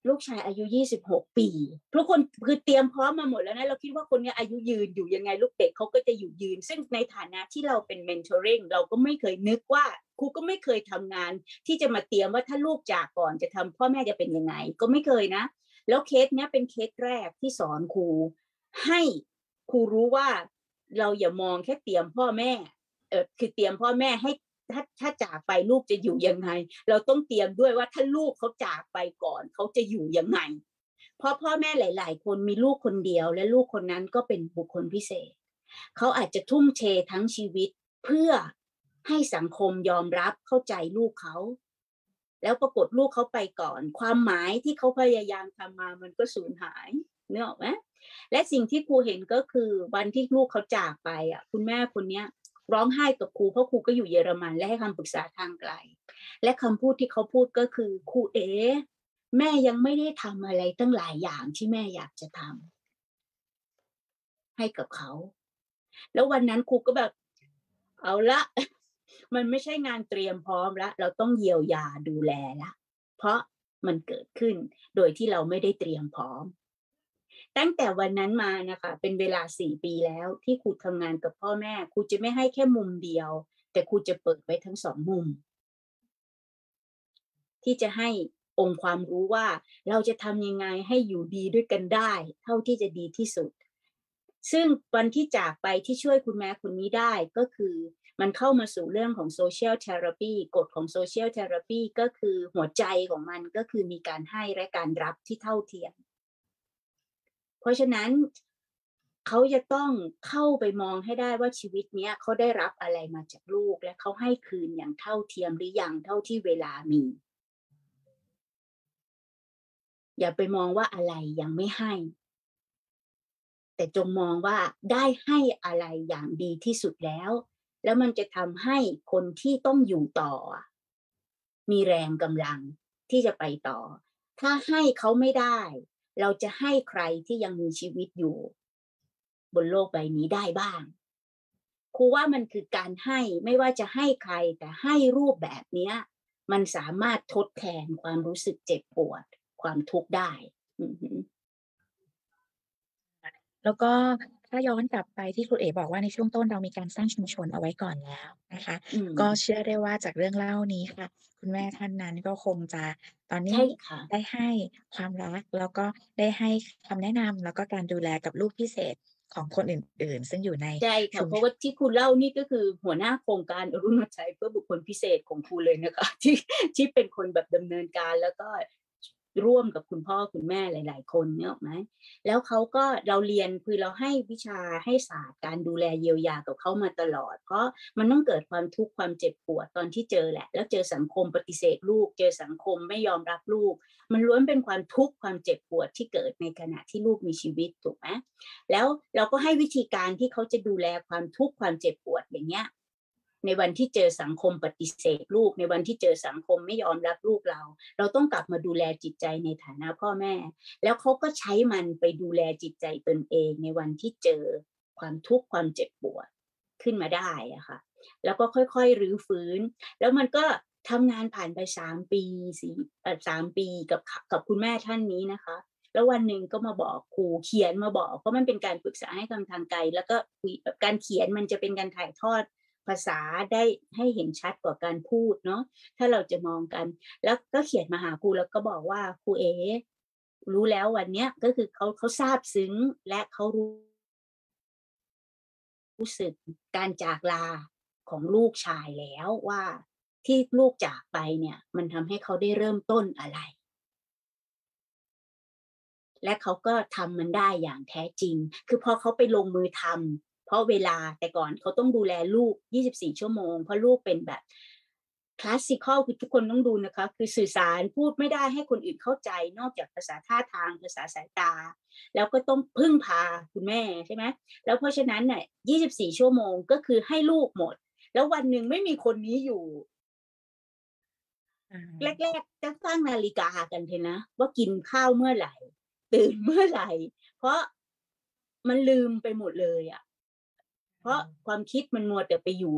ลูกชายอายุ 26 ปี ทุกคนคือเตรียมพร้อมมาหมดแล้วนะเราคิดว่าคนนี้อายุยืนอยู่ยังไงลูกเด็กเขาก็จะอยู่ยืน ซึ่งในฐานะที่เราเป็น mentoring เราก็ไม่เคยนึกว่าครูก็ไม่เคยทำงาน ที่จะมาเตรียมว่าถ้าลูกจากก่อนจะทำพ่อแม่จะเป็นยังไง ก็ไม่เคยนะ แล้วเคสเนี้ยเป็นเคสแรกที่สอนครูให้ครูรู้ว่าเราอย่ามองแค่เตรียมพ่อแม่ คือเตรียมพ่อแม่ให้ถ้าถ้าจากไปลูกจะอยู่ยังไง เราต้องเตรียมด้วยว่าถ้าลูกเขาจากไปก่อนเขาจะอยู่ยังไง เพราะพ่อแม่หลาย ๆ คนมีลูกคนเดียว และลูกคนนั้นก็เป็นบุคคลพิเศษ เขาอาจจะทุ่มเททั้งชีวิตเพื่อให้สังคมยอมรับเข้าใจลูกเขาแล้วปรากฏลูกเขาไปก่อน ความหมายที่เขาพยายามทำมามันก็สูญหายเนื้อออกไหมและสิ่งที่ครูเห็นก็คือวันที่ลูกเขาจากไปอะ คุณแม่คนเนี้ย ร้องไห้กับครูเพราะครูก็อยู่เยอรมันและให้คำปรึกษาทางไกล และคำพูดที่เขาพูดก็คือครูเอ๋แม่ยังไม่ได้ทำอะไรตั้งหลายอย่างที่แม่อยากจะทำให้กับเขา แล้ววันนั้นครูก็แบบ เอาละ มันไม่ใช่งานเตรียมพร้อมละเราต้องเยียวยาดูแลละเพราะมันเกิดขึ้นโดยที่เราไม่ได้เตรียมพร้อม ตั้งแต่วันนั้นมานะคะ เป็นเวลาสี่ปีแล้วที่ครูทำงานกับพ่อแม่ครูจะไม่ให้แค่มุมเดียว แต่ครูจะเปิดไว้ทั้งสองมุม ที่จะให้องค์ความรู้ว่าเราจะทำยังไงให้อยู่ดีด้วยกันได้ เท่าที่จะดีที่สุด ซึ่งวันที่จากไปที่ช่วยคุณแม่คนนี้ได้ก็คือ มันเข้ามาสู่เรื่องของ social therapy กฎของ social therapy ก็คือหัวใจของมันก็คือมีการให้และการรับที่เท่าเทียม เพราะฉะนั้นเขาจะต้องเข้าไปมองให้ได้ว่าชีวิตเนี้ยเขาได้รับอะไรมาจากลูก และเขาให้คืนอย่างเท่าเทียมหรือยังเท่าที่เวลามี อย่าไปมองว่าอะไรยังไม่ให้ แต่จงมองว่าได้ให้อะไรอย่างดีที่สุดแล้ว แล้วมันจะทำให้คนที่ต้องอยู่ต่อ มีแรงกำลังที่จะไปต่อ ถ้าให้เขาไม่ได้ เราจะให้ใครที่ยังมีชีวิตอยู่ บนโลกใบนี้ได้บ้างครูว่ามันคือการให้ไม่ว่าจะให้ใครแต่ให้รูปแบบเนี้ย มันสามารถทดแทนความรู้สึกเจ็บปวด ความทุกข์ได้แล้วก็ ถ้าย้อนกลับไปที่ครูเอ๋บอกว่าในช่วงต้นเรามีการสร้างชุมชนเอาไว้ก่อนแล้วนะคะก็เชื่อได้ว่าจากเรื่องเล่านี้ค่ะ คุณแม่ท่านนั้นก็คงจะตอนนี้ได้ให้ความรักแล้วก็ได้ให้คำแนะนำแล้วก็การดูแลกับลูกพิเศษของคนอื่นๆ ซึ่งอยู่ในใช่ค่ะเพราะว่าที่คุณเล่านี่ก็คือหัวหน้าโครงการอรุณชัยเพื่อบุคคลพิเศษของครูเลยนะคะ ที่ที่เป็นคนแบบดำเนินการแล้วก็ ร่วมกับคุณพ่อคุณแม่หลาย ๆ คนเนี่ยหรอไหมแล้วเขาก็เราเรียนคือเราให้วิชาให้ศาสตร์การดูแลเยียวยากับเขามาตลอด เพราะมันต้องเกิดความทุกข์ความเจ็บปวดตอนที่เจอแหละ แล้วเจอสังคมปฏิเสธลูก เจอสังคมไม่ยอมรับลูก มันล้วนเป็นความทุกข์ความเจ็บปวดที่เกิดในขณะที่ลูกมีชีวิตถูกไหมแล้วเราก็ให้วิธีการที่เขาจะดูแลความทุกข์ความเจ็บปวดอย่างเงี้ย ในวันที่เจอสังคมปฏิเสธลูก ในวันที่เจอสังคมไม่ยอมรับลูกเรา เราต้องกลับมาดูแลจิตใจในฐานะพ่อแม่ แล้วเขาก็ใช้มันไปดูแลจิตใจตนเอง ในวันที่เจอความทุกข์ความเจ็บปวดขึ้นมาได้อะค่ะ แล้วก็ค่อยๆรื้อฟื้น แล้วมันก็ทำงานผ่านไปสามปีสี่สามปีกับกับคุณแม่ท่านนี้นะคะ แล้ววันหนึ่งก็มาบอกครูเขียนมาบอก เพราะมันเป็นการปรึกษาให้คำทางไกล แล้วก็การเขียนมันจะเป็นการถ่ายทอด ภาษาได้ให้เห็นชัดกว่าการพูดเนาะถ้าเราจะมองกัน แล้วก็เขียนมาหาครูแล้วก็บอกว่าครูเอรู้แล้ววันเนี้ยก็คือเขาเขาทราบซึ้งและเขารู้รู้สึกการจากลาของลูกชายแล้วว่าที่ลูกจากไปเนี่ย มันทำให้เขาได้เริ่มต้นอะไร และเขาก็ทำมันได้อย่างแท้จริง คือพอเขาไปลงมือทำ เพราะเวลาแต่ก่อนเขาต้องดูแลลูก 24 ชั่วโมง เพราะลูกเป็นแบบคลาสสิคอลคือทุกคนต้องดูนะคะ คือสื่อสารพูดไม่ได้ให้คนอื่นเข้าใจ นอกจากภาษาท่าทางภาษาสายตา แล้วก็ต้องพึ่งพาคุณแม่ใช่ไหมแล้วเพราะฉะนั้นเนี่ย24 ชั่วโมงก็คือให้ลูกหมด แล้ววันหนึ่งไม่มีคนนี้อยู่อ่าแรกๆจะตั้งนาฬิกากันเถอะนะ ว่ากินข้าวเมื่อไหร่ ตื่นเมื่อไหร่ เพราะมันลืมไปหมดเลยอะ่ะ เพราะความคิดมันมัวแต่ไปอยู่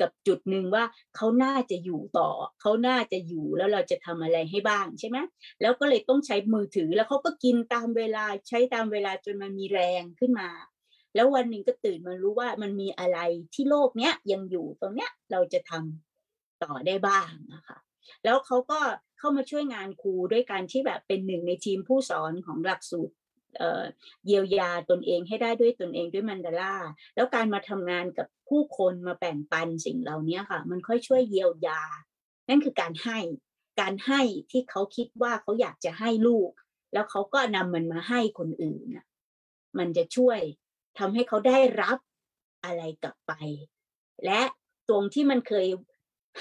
กับจุดหนึ่งว่าเขาน่าจะอยู่ต่อ เขาน่าจะอยู่แล้วเราจะทำอะไรให้บ้างใช่ไหมแล้วก็เลยต้องใช้มือถือแล้วเขาก็กินตามเวลาใช้ตามเวลาจนมันมีแรงขึ้นมา แล้ววันหนึ่งก็ตื่นมารู้ว่ามันมีอะไรที่โลกเนี้ยยังอยู่ตรงเนี้ยเราจะทำต่อได้บ้างนะคะแล้วเขาก็เข้ามาช่วยงานครูด้วยการที่แบบเป็นหนึ่งในทีมผู้สอนของหลักสูตร เยียวยาตนเองให้ได้ด้วยตนเองด้วยมันดาร่าแล้วการมาทำงานกับผู้คนมาแบ่งปันสิ่งเหล่านี้ค่ะ มันค่อยช่วยเยียวยา นั่นคือการให้การให้ที่เขาคิดว่าเขาอยากจะให้ลูก แล้วเขาก็นำมันมาให้คนอื่นน่ะมันจะช่วยทำให้เขาได้รับอะไรกลับไป และตรงที่มันเคย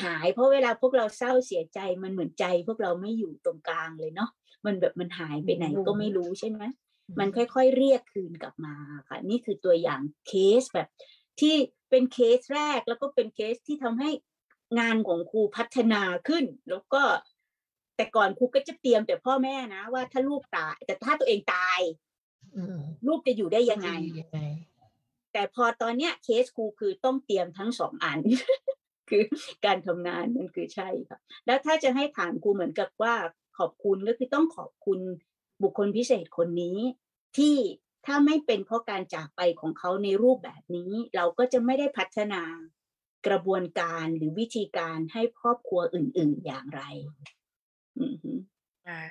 หายเพราะเวลาพวกเราเศร้าเสียใจมันเหมือนใจ พวกเราไม่อยู่ตรงกลางเลยเนาะมันแบบมันหายไปไหนก็ไม่รู้ใช่ไหม มันค่อยๆเรียกคืนกลับมาค่ะนี่คือตัวอย่างเคสแบบที่เป็นเคสแรกแล้วก็เป็นเคสที่ทำให้งานของครูพัฒนาขึ้น แล้วก็แต่ก่อนครูก็จะเตรียมแต่พ่อแม่นะ ว่าถ้าลูกตาย แต่ถ้าตัวเองตายอืมลูกจะอยู่ได้ยังไงจะอยู่ยังไง แต่พอตอนเนี้ยเคสครูคือต้องเตรียมทั้งสองอัน คือการทำงานมันคือใช่ค่ะ แล้วถ้าจะให้ถามครูเหมือนกับว่าขอบคุณก็คือต้องขอบคุณ บุคคลพิเศษคนนี้ ที่ถ้าไม่เป็นเพราะการจากไปของเขาในรูปแบบนี้ เราก็จะไม่ได้พัฒนากระบวนการหรือวิธีการให้ครอบครัวอื่น ๆอย่างไรอือฮึค่ะ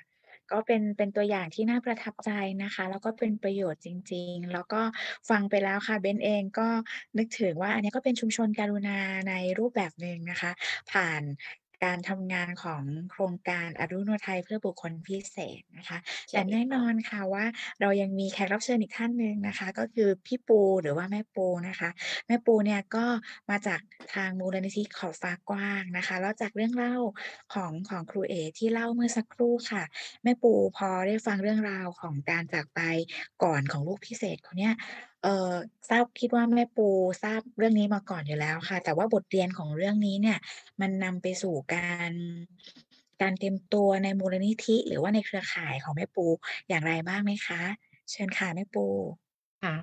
ก็เป็นเป็นตัวอย่างที่น่าประทับใจนะคะ แล้วก็เป็นประโยชน์จริง ๆ แล้วก็ฟังไปแล้วค่ะเบนเองก็นึกถึงว่า อันนี้ก็เป็นชุมชนการุณาในรูปแบบหนึ่งนะคะ ผ่าน การทำงานของโครงการอรุณไทยเพื่อบุคคลพิเศษนะคะใช่แต่แน่นค่ะอนค่ะว่าเรายังมีแขกรับเชิญอีกท่านหนึ่งนะคะ ก็คือพี่ปูหรือว่าแม่ปูนะคะ แม่ปูเนี่ยก็มาจากทางมูลนิธิขอบฟ้ากว้างนะคะแล้วจากเรื่องเล่าของของครูเอที่เล่าเมื่อสักครู่ค่ะ แม่ปูพอได้ฟังเรื่องราวของการจากไปก่อนของลูกพิเศษคนเนี้ยเอ่อ ทราบ คิดว่าแม่ปูทราบเรื่องนี้มาก่อนอยู่แล้วค่ะ แต่ว่าบทเรียนของเรื่องนี้เนี่ย มันนำไปสู่การ การเตรียมตัวในมูลนิธิ หรือว่าในเครือข่ายของแม่ปูอย่างไรบ้างไหมคะ เชิญค่ะแม่ปู ค่ะ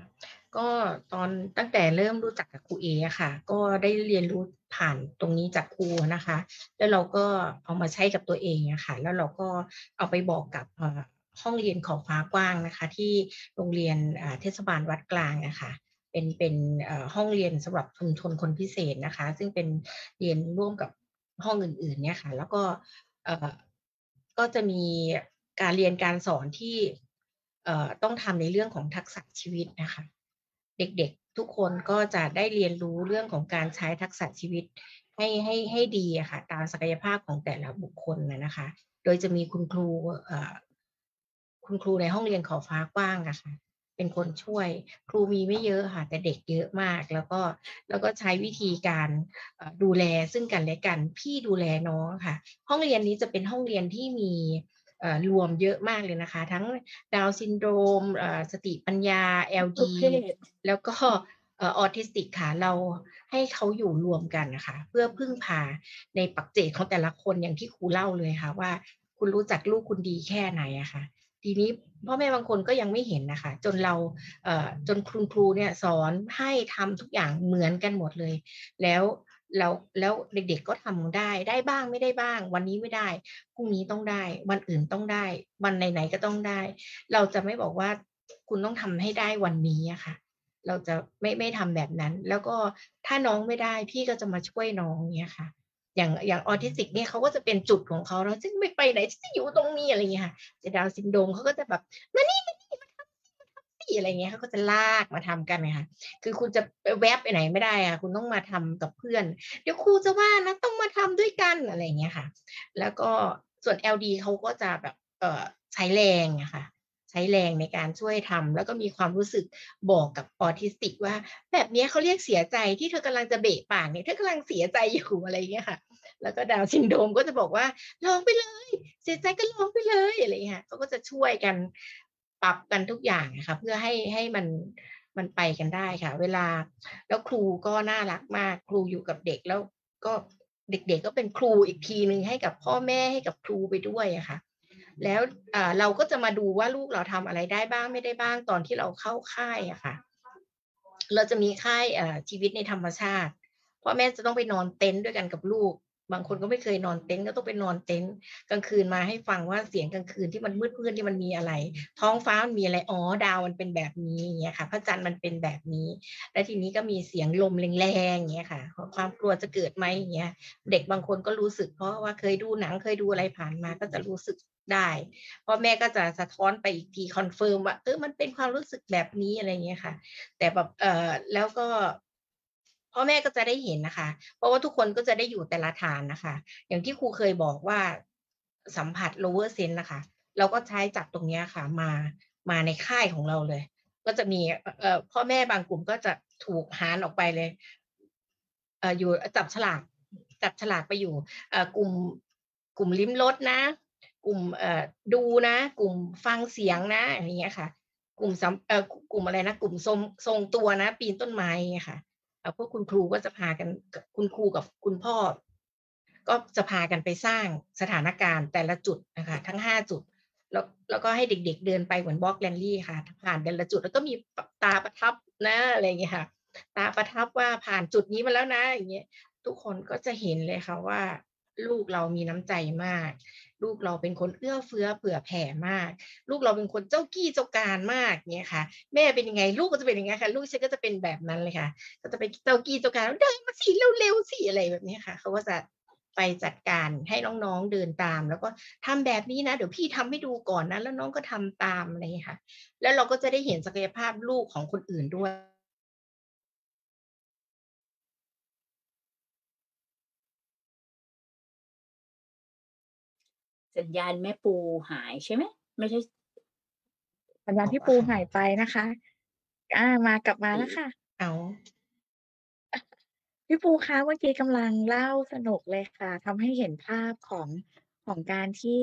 ก็ตอน ตั้งแต่เริ่มรู้จักกับครูเออะค่ะ ก็ได้เรียนรู้ผ่านตรงนี้จากครูนะคะ แล้วเราก็เอามาใช้กับตัวเองอะค่ะ แล้วเราก็เอาไปบอกกับ เอ่อ ห้องเรียนขอบฟ้ากว้างนะคะ ที่โรงเรียนเทศบาลวัดกลางอะคะเป็นเป็นห้องเรียนสำหรับชุมชนคนพิเศษนะคะ ซึ่งเป็นเรียนร่วมกับห้องอื่นๆเนี่ยค่ะ แล้วก็ก็จะมีการเรียนการสอนที่ต้องทำในเรื่องของทักษะชีวิตนะคะ เด็กๆทุกคนก็จะได้เรียนรู้เรื่องของการใช้ทักษะชีวิตให้ให้ให้ดีอะค่ะ ตามศักยภาพของแต่ละบุคคลนะคะ โดยจะมีคุณครู คุณครูในห้องเรียนขอบฟ้ากว้างอะค่ะ เป็นคนช่วย ครูมีไม่เยอะค่ะ แต่เด็กเยอะมากแล้วก็แล้วก็ใช้วิธีการเอ่อดูแลซึ่งกันและกันพี่ดูแลน้องค่ะ ห้องเรียนนี้จะเป็นห้องเรียนที่มีเอ่อรวมเยอะมากเลยนะคะ ทั้งดาวน์ซินโดรมเอ่อสติปัญญา LD ทุกเพศแล้วก็เออทิสติกค่ะเราให้เขาอยู่รวมกันนะคะ เพื่อพึ่งพาในปักเจกของแต่ละคนอย่างที่ครูเล่าเลยค่ะว่า คุณรู้จักลูกคุณดีแค่ไหนอะค่ะ ทีนี้พ่อแม่บางคนก็ยังไม่เห็นนะคะ จนเราเจนคุณครูเนี่ยสอนให้ทำทุกอย่างเหมือนกันหมดเลย แล้วแล้วแล้วเด็กๆก็ทำได้ได้บ้างไม่ได้บ้าง วันนี้ไม่ได้พรุ่งนี้ต้องได้ วันอื่นต้องได้ วันไหนๆก็ต้องได้ เราจะไม่บอกว่าคุณต้องทำให้ได้วันนี้อะค่ะ เราจะไม่ไม่ทำแบบนั้น แล้วก็ถ้าน้องไม่ได้พี่ก็จะมาช่วยน้องเนี่ยค่ะ อย่างอย่างออทิสติกเนี่ยเขาก็จะเป็นจุดของเขาเราจะไม่ไปไหนจะอยู่ตรงนี้อะไรเงี้ยค่ะแต่ดาวน์ซินโดมเขาก็จะแบบมานี่มานี่มาทำสิมาทำสิอะไรเงี้ยเขาก็จะลากมาทำกันนะคะคือคุณจะไปแวบไปไหนไม่ได้อะคุณต้องมาทำกับเพื่อน เดี๋ยวครูจะว่านะต้องมาทำด้วยกันอะไรเงี้ยค่ะ แล้วก็ส่วน LD เขาก็จะแบบเออใช้แรงอะค่ะ ช้แรงในการช่วยทำแล้วก็มีความรู้สึกบอกกับออทิสติกว่า แบบนี้เขาเรียกเสียใจที่เธอกำลังจะเบะปากเนี่ยเธอกำลังเสียใจอยู่อะไรเงี้ยค่ะ แล้วก็ดาวซินโดมก็จะบอกว่าลองไปเลย เสียใจก็ลองไปเลยอะไรอย่างเงี้ยเขาก็จะช่วยกันปรับกันทุกอย่างนะคะเพื่อให้ให้มันมันไปกันได้ค่ะ เวลาแล้วครูก็น่ารักมาก ครูอยู่กับเด็กแล้วก็เด็กๆก็เป็นครูอีกทีหนึ่งให้กับพ่อแม่ให้กับครูไปด้วยอะค่ะ แล้วเราก็จะมาดูว่าลูกเราทำอะไรได้บ้างไม่ได้บ้างตอนที่เราเข้าค่ายอะค่ะ เราจะมีค่ายชีวิตในธรรมชาติพ่อแม่จะต้องไปนอนเต็นท์ด้วยกันกับลูก บางคนก็ไม่เคยนอนเต็นท์ก็ต้องไปนอนเต็นท์กลางคืนมาให้ฟังว่าเสียงกลางคืนที่มันมืดมืดที่มันมีอะไร ท้องฟ้ามันมีอะไรอ๋อดาวมันเป็นแบบนี้อย่างเงี้ยค่ะพระจันทร์มันเป็นแบบนี้ และทีนี้ก็มีเสียงลมแรงๆอย่างเงี้ยค่ะ ความกลัวจะเกิดไหมอย่างเงี้ย เด็กบางคนก็รู้สึกเพราะว่าเคยดูหนังเคยดูอะไรผ่านมาก็จะรู้สึก ได้พ่อแม่ก็จะสะท้อนไปอีกที confirm ว่าเออมันเป็นความรู้สึกแบบนี้อะไรเงี้ยค่ะ แต่แบบเออแล้วก็พ่อแม่ก็จะได้เห็นนะคะ เพราะว่าทุกคนก็จะได้อยู่แต่ละฐานนะคะ อย่างที่ครูเคยบอกว่าสัมผัส lower sense นะคะ เราก็ใช้จับตรงเนี้ยค่ะ มามาในค่ายของเราเลย ก็จะมีเอ่อพ่อแม่บางกลุ่มก็จะถูกหารออกไปเลยเอ่ออยู่จับฉลากจับฉลากไปอยู่เอ่อกลุ่มกลุ่มลิ้มรสนะ กลุ่มเอ่อดูนะ กลุ่มฟังเสียงนะอย่างเงี้ยค่ะ กลุ่มสัมเอ่อกลุ่มอะไรนะกลุ่มทรงทรงตัวนะ ปีนต้นไม้ค่ะเอ่อพวกคุณครูก็จะพากันคุณครูกับคุณพ่อ ก็จะพากันไปสร้างสถานการณ์แต่ละจุดนะคะทั้งห้าจุดแล้วแล้วก็ให้เด็กๆเดินไปเหมือนบล็อกแลนลี่ค่ะ ผ่านแต่ละจุดแล้วก็มีตาประทับนะอะไรอย่างเงี้ยค่ะ ตาประทับว่าผ่านจุดนี้มาแล้วนะอย่างเงี้ยทุกคนก็จะเห็นเลยค่ะว่า ลูกเรามีน้ำใจมาก ลูกเราเป็นคนเอื้อเฟื้อเผื่อแผ่มาก ลูกเราเป็นคนเจ้ากี้เจ้าการมากเนี่ยค่ะ แม่เป็นยังไงลูกก็จะเป็นยังไงค่ะ ลูกฉันก็จะเป็นแบบนั้นเลยค่ะ ก็จะเป็นเจ้ากี้เจ้าการเดินมาสิเร็วๆสิอะไรแบบนี้ค่ะเขาก็จะไปจัดการให้น้องๆเดินตาม แล้วก็ทำแบบนี้นะ เดี๋ยวพี่ทำให้ดูก่อนนะแล้วน้องก็ทำตามอะไรอย่างเงี้ยค่ะ แล้วเราก็จะได้เห็นศักยภาพลูกของคนอื่นด้วย สัญญาณแม่ปูหายใช่ไหมไม่ใช่สัญญาณพี่ปูหายไปนะคะ อ่ามากลับมาแล้วค่ะ เอาพี่ปูคะเมื่อกี้กำลังเล่าสนุกเลยค่ะทำให้เห็นภาพของของการที่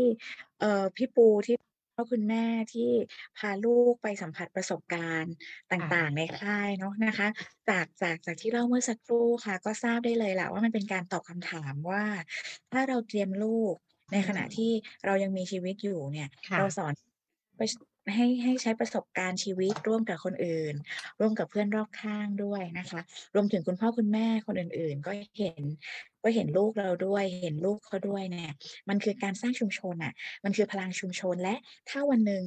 เอ่อพี่ปูที่พ่อคุณแม่ที่พาลูกไปสัมผัสประสบการณ์ต่างๆ ในค่ายเนาะนะคะ จากจากจากที่เล่าเมื่อสักครู่ค่ะ ก็ทราบได้เลยแหละว่ามันเป็นการตอบคำถามว่า ถ้าเราเตรียมลูก ในขณะที่เรายังมีชีวิตอยู่เนี่ยค่ะเราสอนไปให้ให้ใช้ประสบการณ์ชีวิตร่วมกับคนอื่น ร่วมกับเพื่อนรอบข้างด้วยนะคะ รวมถึงคุณพ่อคุณแม่คนอื่น ๆ ก็เห็นก็เห็นลูกเราด้วยเห็นลูกเขาด้วยเนี่ยมันคือการสร้างชุมชนอะ มันคือพลังชุมชนและถ้าวันหนึ่ง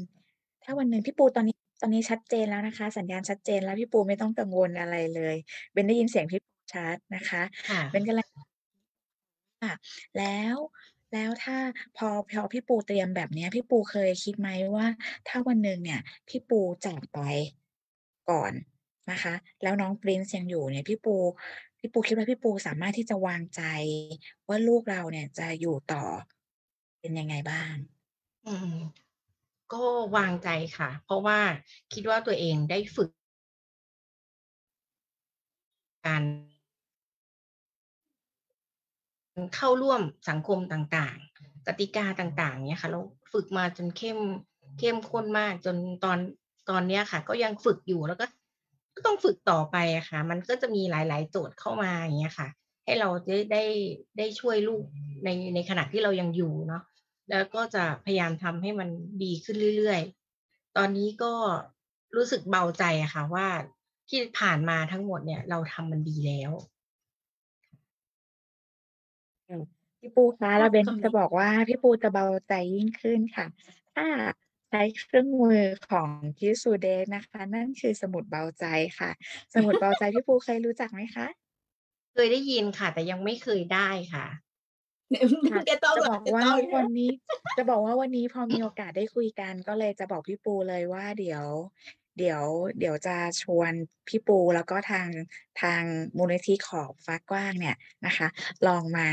ถ้าวันหนึ่งพี่ปูตอนนี้ตอนนี้ชัดเจนแล้วนะคะ สัญญาณชัดเจนแล้วพี่ปูไม่ต้องกังวลอะไรเลยเบนได้ยินเสียงพี่ปูชัดนะคะค่ะเป็นกำลังค่ะแล้ว แล้วถ้าพอพอพี่ปูเตรียมแบบเนี้ย พี่ปูเคยคิดไหมว่า ถ้าวันหนึ่งเนี่ย พี่ปูจากไปก่อนนะคะ แล้วน้อง Prince ยังอยู่เนี่ยพี่ปูพี่ปูคิดว่าพี่ปูสามารถที่จะวางใจ ว่าลูกเราเนี่ยจะอยู่ต่อ เป็นยังไงบ้าง?อืมก็วางใจค่ะ เพราะว่าคิดว่าตัวเองได้ฝึกการ เข้าร่วมสังคมต่างๆ กติกาต่างๆเงี้ยค่ะแล้วฝึกมาจนเข้มเข้มข้นมากจนตอนตอนเนี้ยค่ะ ก็ยังฝึกอยู่แล้วก็ก็ต้องฝึกต่อไปค่ะ มันก็จะมีหลาย ๆ โจทย์เข้ามาอย่างเงี้ยค่ะ ให้เราได้ได้ได้ช่วยลูกในในขณะที่เรายังอยู่เนาะแล้วก็จะพยายามทำให้มันดีขึ้นเรื่อยๆ ตอนนี้ก็รู้สึกเบาใจอะค่ะว่าที่ผ่านมาทั้งหมดเนี่ย เราทำมันดีแล้ว อืมพี่ปูคะแล้วเบนคำจะนี้ บอกว่า พี่ปูจะเบาใจยิ่งขึ้นค่ะ ถ้าใช้เครื่องมือของพี่ซูเดชนะคะ นั่นคือสมุดเบาใจค่ะ สมุดเบาใจพี่ปูเคยรู้จักไหมคะ?เคยได้ยินค่ะ แต่ยังไม่เคยได้ค่ะค่ะ จะต้องจะแบบ บอกจะว่าต้องวันนี้ จะบอกว่าวันนี้พอมีโอกาสได้คุยกัน ก็เลยจะบอกพี่ปูเลยว่า เดี๋ยว เดี๋ยวเดี๋ยวจะชวนพี่ปูแล้วก็ทางทางมูลนิธิขอบฟ้ากว้างเนี่ยนะคะ ลองมา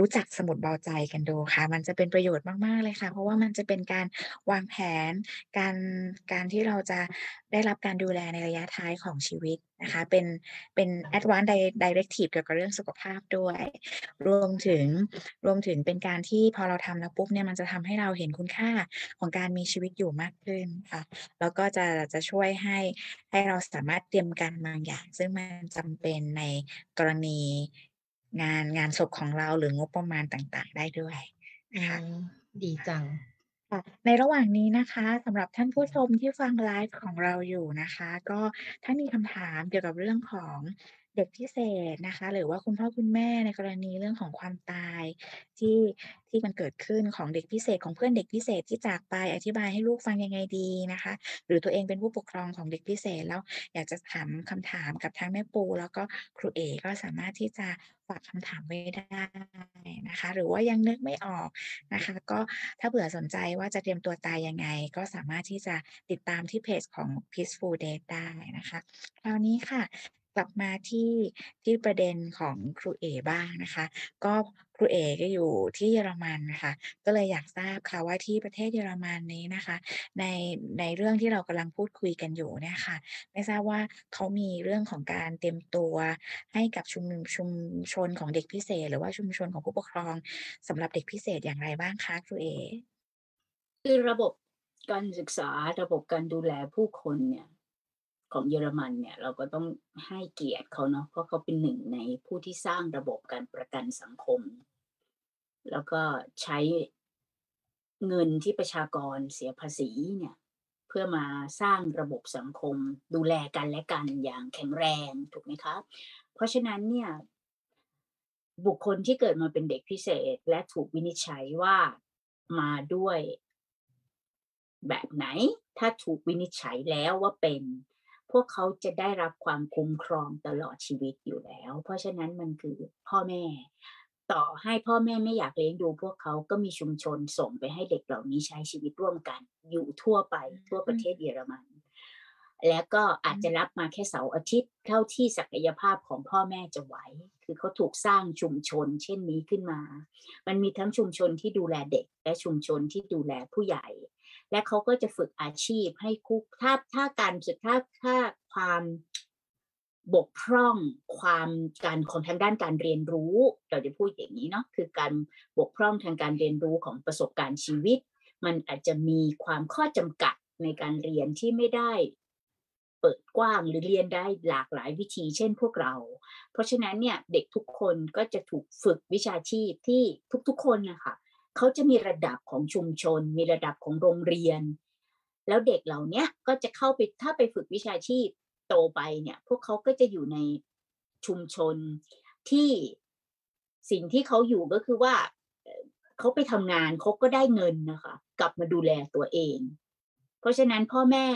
รู้จักสมุดเบาใจกันดูค่ะ มันจะเป็นประโยชน์มาก ๆ เลยค่ะ เพราะว่ามันจะเป็นการวางแผนการการที่เราจะได้รับการดูแลในระยะท้ายของชีวิตนะคะ เป็นเป็น advanced Directive เกี่ยวกับเรื่องสุขภาพด้วย รวมถึงรวมถึงเป็นการที่พอเราทำแล้วปุ๊บเนี่ยมันจะทำให้เราเห็นคุณค่าของการมีชีวิตอยู่มากขึ้นค่ะ แล้วก็จะจะช่วยให้ให้เราสามารถเตรียมการบางอย่าง ซึ่งมันจำเป็นในกรณี งานงานศพของเราหรืองบประมาณต่างๆ ได้ด้วยอืค่ะมดีจังค่ะในระหว่างนี้นะคะสำหรับท่านผู้ชมที่ฟังไลฟ์ของเราอยู่นะคะ ก็ถ้ามีคำถามเกี่ยวกับเรื่องของ เด็กพิเศษนะคะ หรือว่าคุณพ่อคุณแม่ในกรณีเรื่องของความตาย ที่ที่มันเกิดขึ้นของเด็กพิเศษของเพื่อนเด็กพิเศษที่จากไปอธิบายให้ลูกฟังยังไงดีนะคะ หรือตัวเองเป็นผู้ปกครองของเด็กพิเศษแล้วอยากจะถามคำถามกับทั้งแม่ปู แล้วก็ครูเอก็สามารถที่จะฝากคำถามไว้ได้นะคะ หรือว่ายังนึกไม่ออกนะคะ ก็ถ้าเผื่อสนใจว่าจะเตรียมตัวตายยังไง ก็สามารถที่จะติดตามที่เพจของ Peaceful day ได้นะคะ คราวนี้ค่ะ กลับมาที่ที่ประเด็นของครูเอบ้างนะคะ ก็ครูเอก็อยู่ที่เยอรมันนะคะก็เลยอยากทราบค่ะว่าที่ประเทศเยอรมันนี้นะคะ ในในเรื่องที่เรากำลังพูดคุยกันอยู่เนี่ยค่ะ ไม่ทราบว่าเขามีเรื่องของการเตรียมตัวให้กับชุมชุมชนของเด็กพิเศษ หรือว่าชุมชนของผู้ปกครองสำหรับเด็กพิเศษอย่างไรบ้างคะครูเอ?คือระบบการศึกษาระบบการดูแลผู้คนเนี่ย ของเยอรมันเนี่ยเราก็ต้องให้เกียรติเขาเนาะเพราะเขาเป็นหนึ่งในผู้ที่สร้างระบบการประกันสังคม แล้วก็ใช้เงินที่ประชากรเสียภาษีเนี่ยเพื่อมาสร้างระบบสังคม ดูแลกันและกันอย่างแข็งแรงถูกไหมคะเพราะฉะนั้นเนี่ยบุคคลที่เกิดมาเป็นเด็กพิเศษ และถูกวินิจฉัยว่ามาด้วยแบบไหน ถ้าถูกวินิจฉัยแล้วว่าเป็น พวกเขาจะได้รับความคุ้มครองตลอดชีวิตอยู่แล้ว เพราะฉะนั้นมันคือพ่อแม่ ต่อให้พ่อแม่ไม่อยากเลี้ยงดู พวกเขาก็มีชุมชนส่งไปให้เด็กเหล่านี้ใช้ชีวิตร่วมกัน อยู่ทั่วไปทั่วประเทศเยอรมัน แล้วก็อาจจะรับมาแค่เสาร์อาทิตย์เท่าที่ศักยภาพของพ่อแม่จะไหวคือเขาถูกสร้างชุมชนเช่นนี้ขึ้นมา มันมีทั้งชุมชนที่ดูแลเด็ก และชุมชนที่ดูแลผู้ใหญ่ และเขาก็จะฝึกอาชีพให้คุถ้าถ้าการศึกถ้าถ้าความบกพร่องความการของทางด้านการเรียนรู้ เราจะพูดอย่างงี้เนาะคือการบกพร่องทางการเรียนรู้ของประสบการณ์ชีวิต มันอาจจะมีความข้อจำกัดในการเรียนที่ไม่ได้เปิดกว้างหรือเรียนได้หลากหลายวิธี เช่นพวกเรา เพราะฉะนั้นเนี่ยเด็กทุกคนก็จะถูกฝึกวิชาชีพที่ทุกๆคนนะคะ เขาจะมีระดับของชุมชน มีระดับของโรงเรียน แล้วเด็กเหล่านี้ก็จะเข้าไปถ้าไปฝึกวิชาชีพโตไปเนี่ย พวกเขาก็จะอยู่ในชุมชนที่สิ่งที่เขาอยู่ก็คือว่าเขาไปทำงานเขาก็ได้เงินนะคะ กลับมาดูแลตัวเอง เพราะฉะนั้นพ่อแม่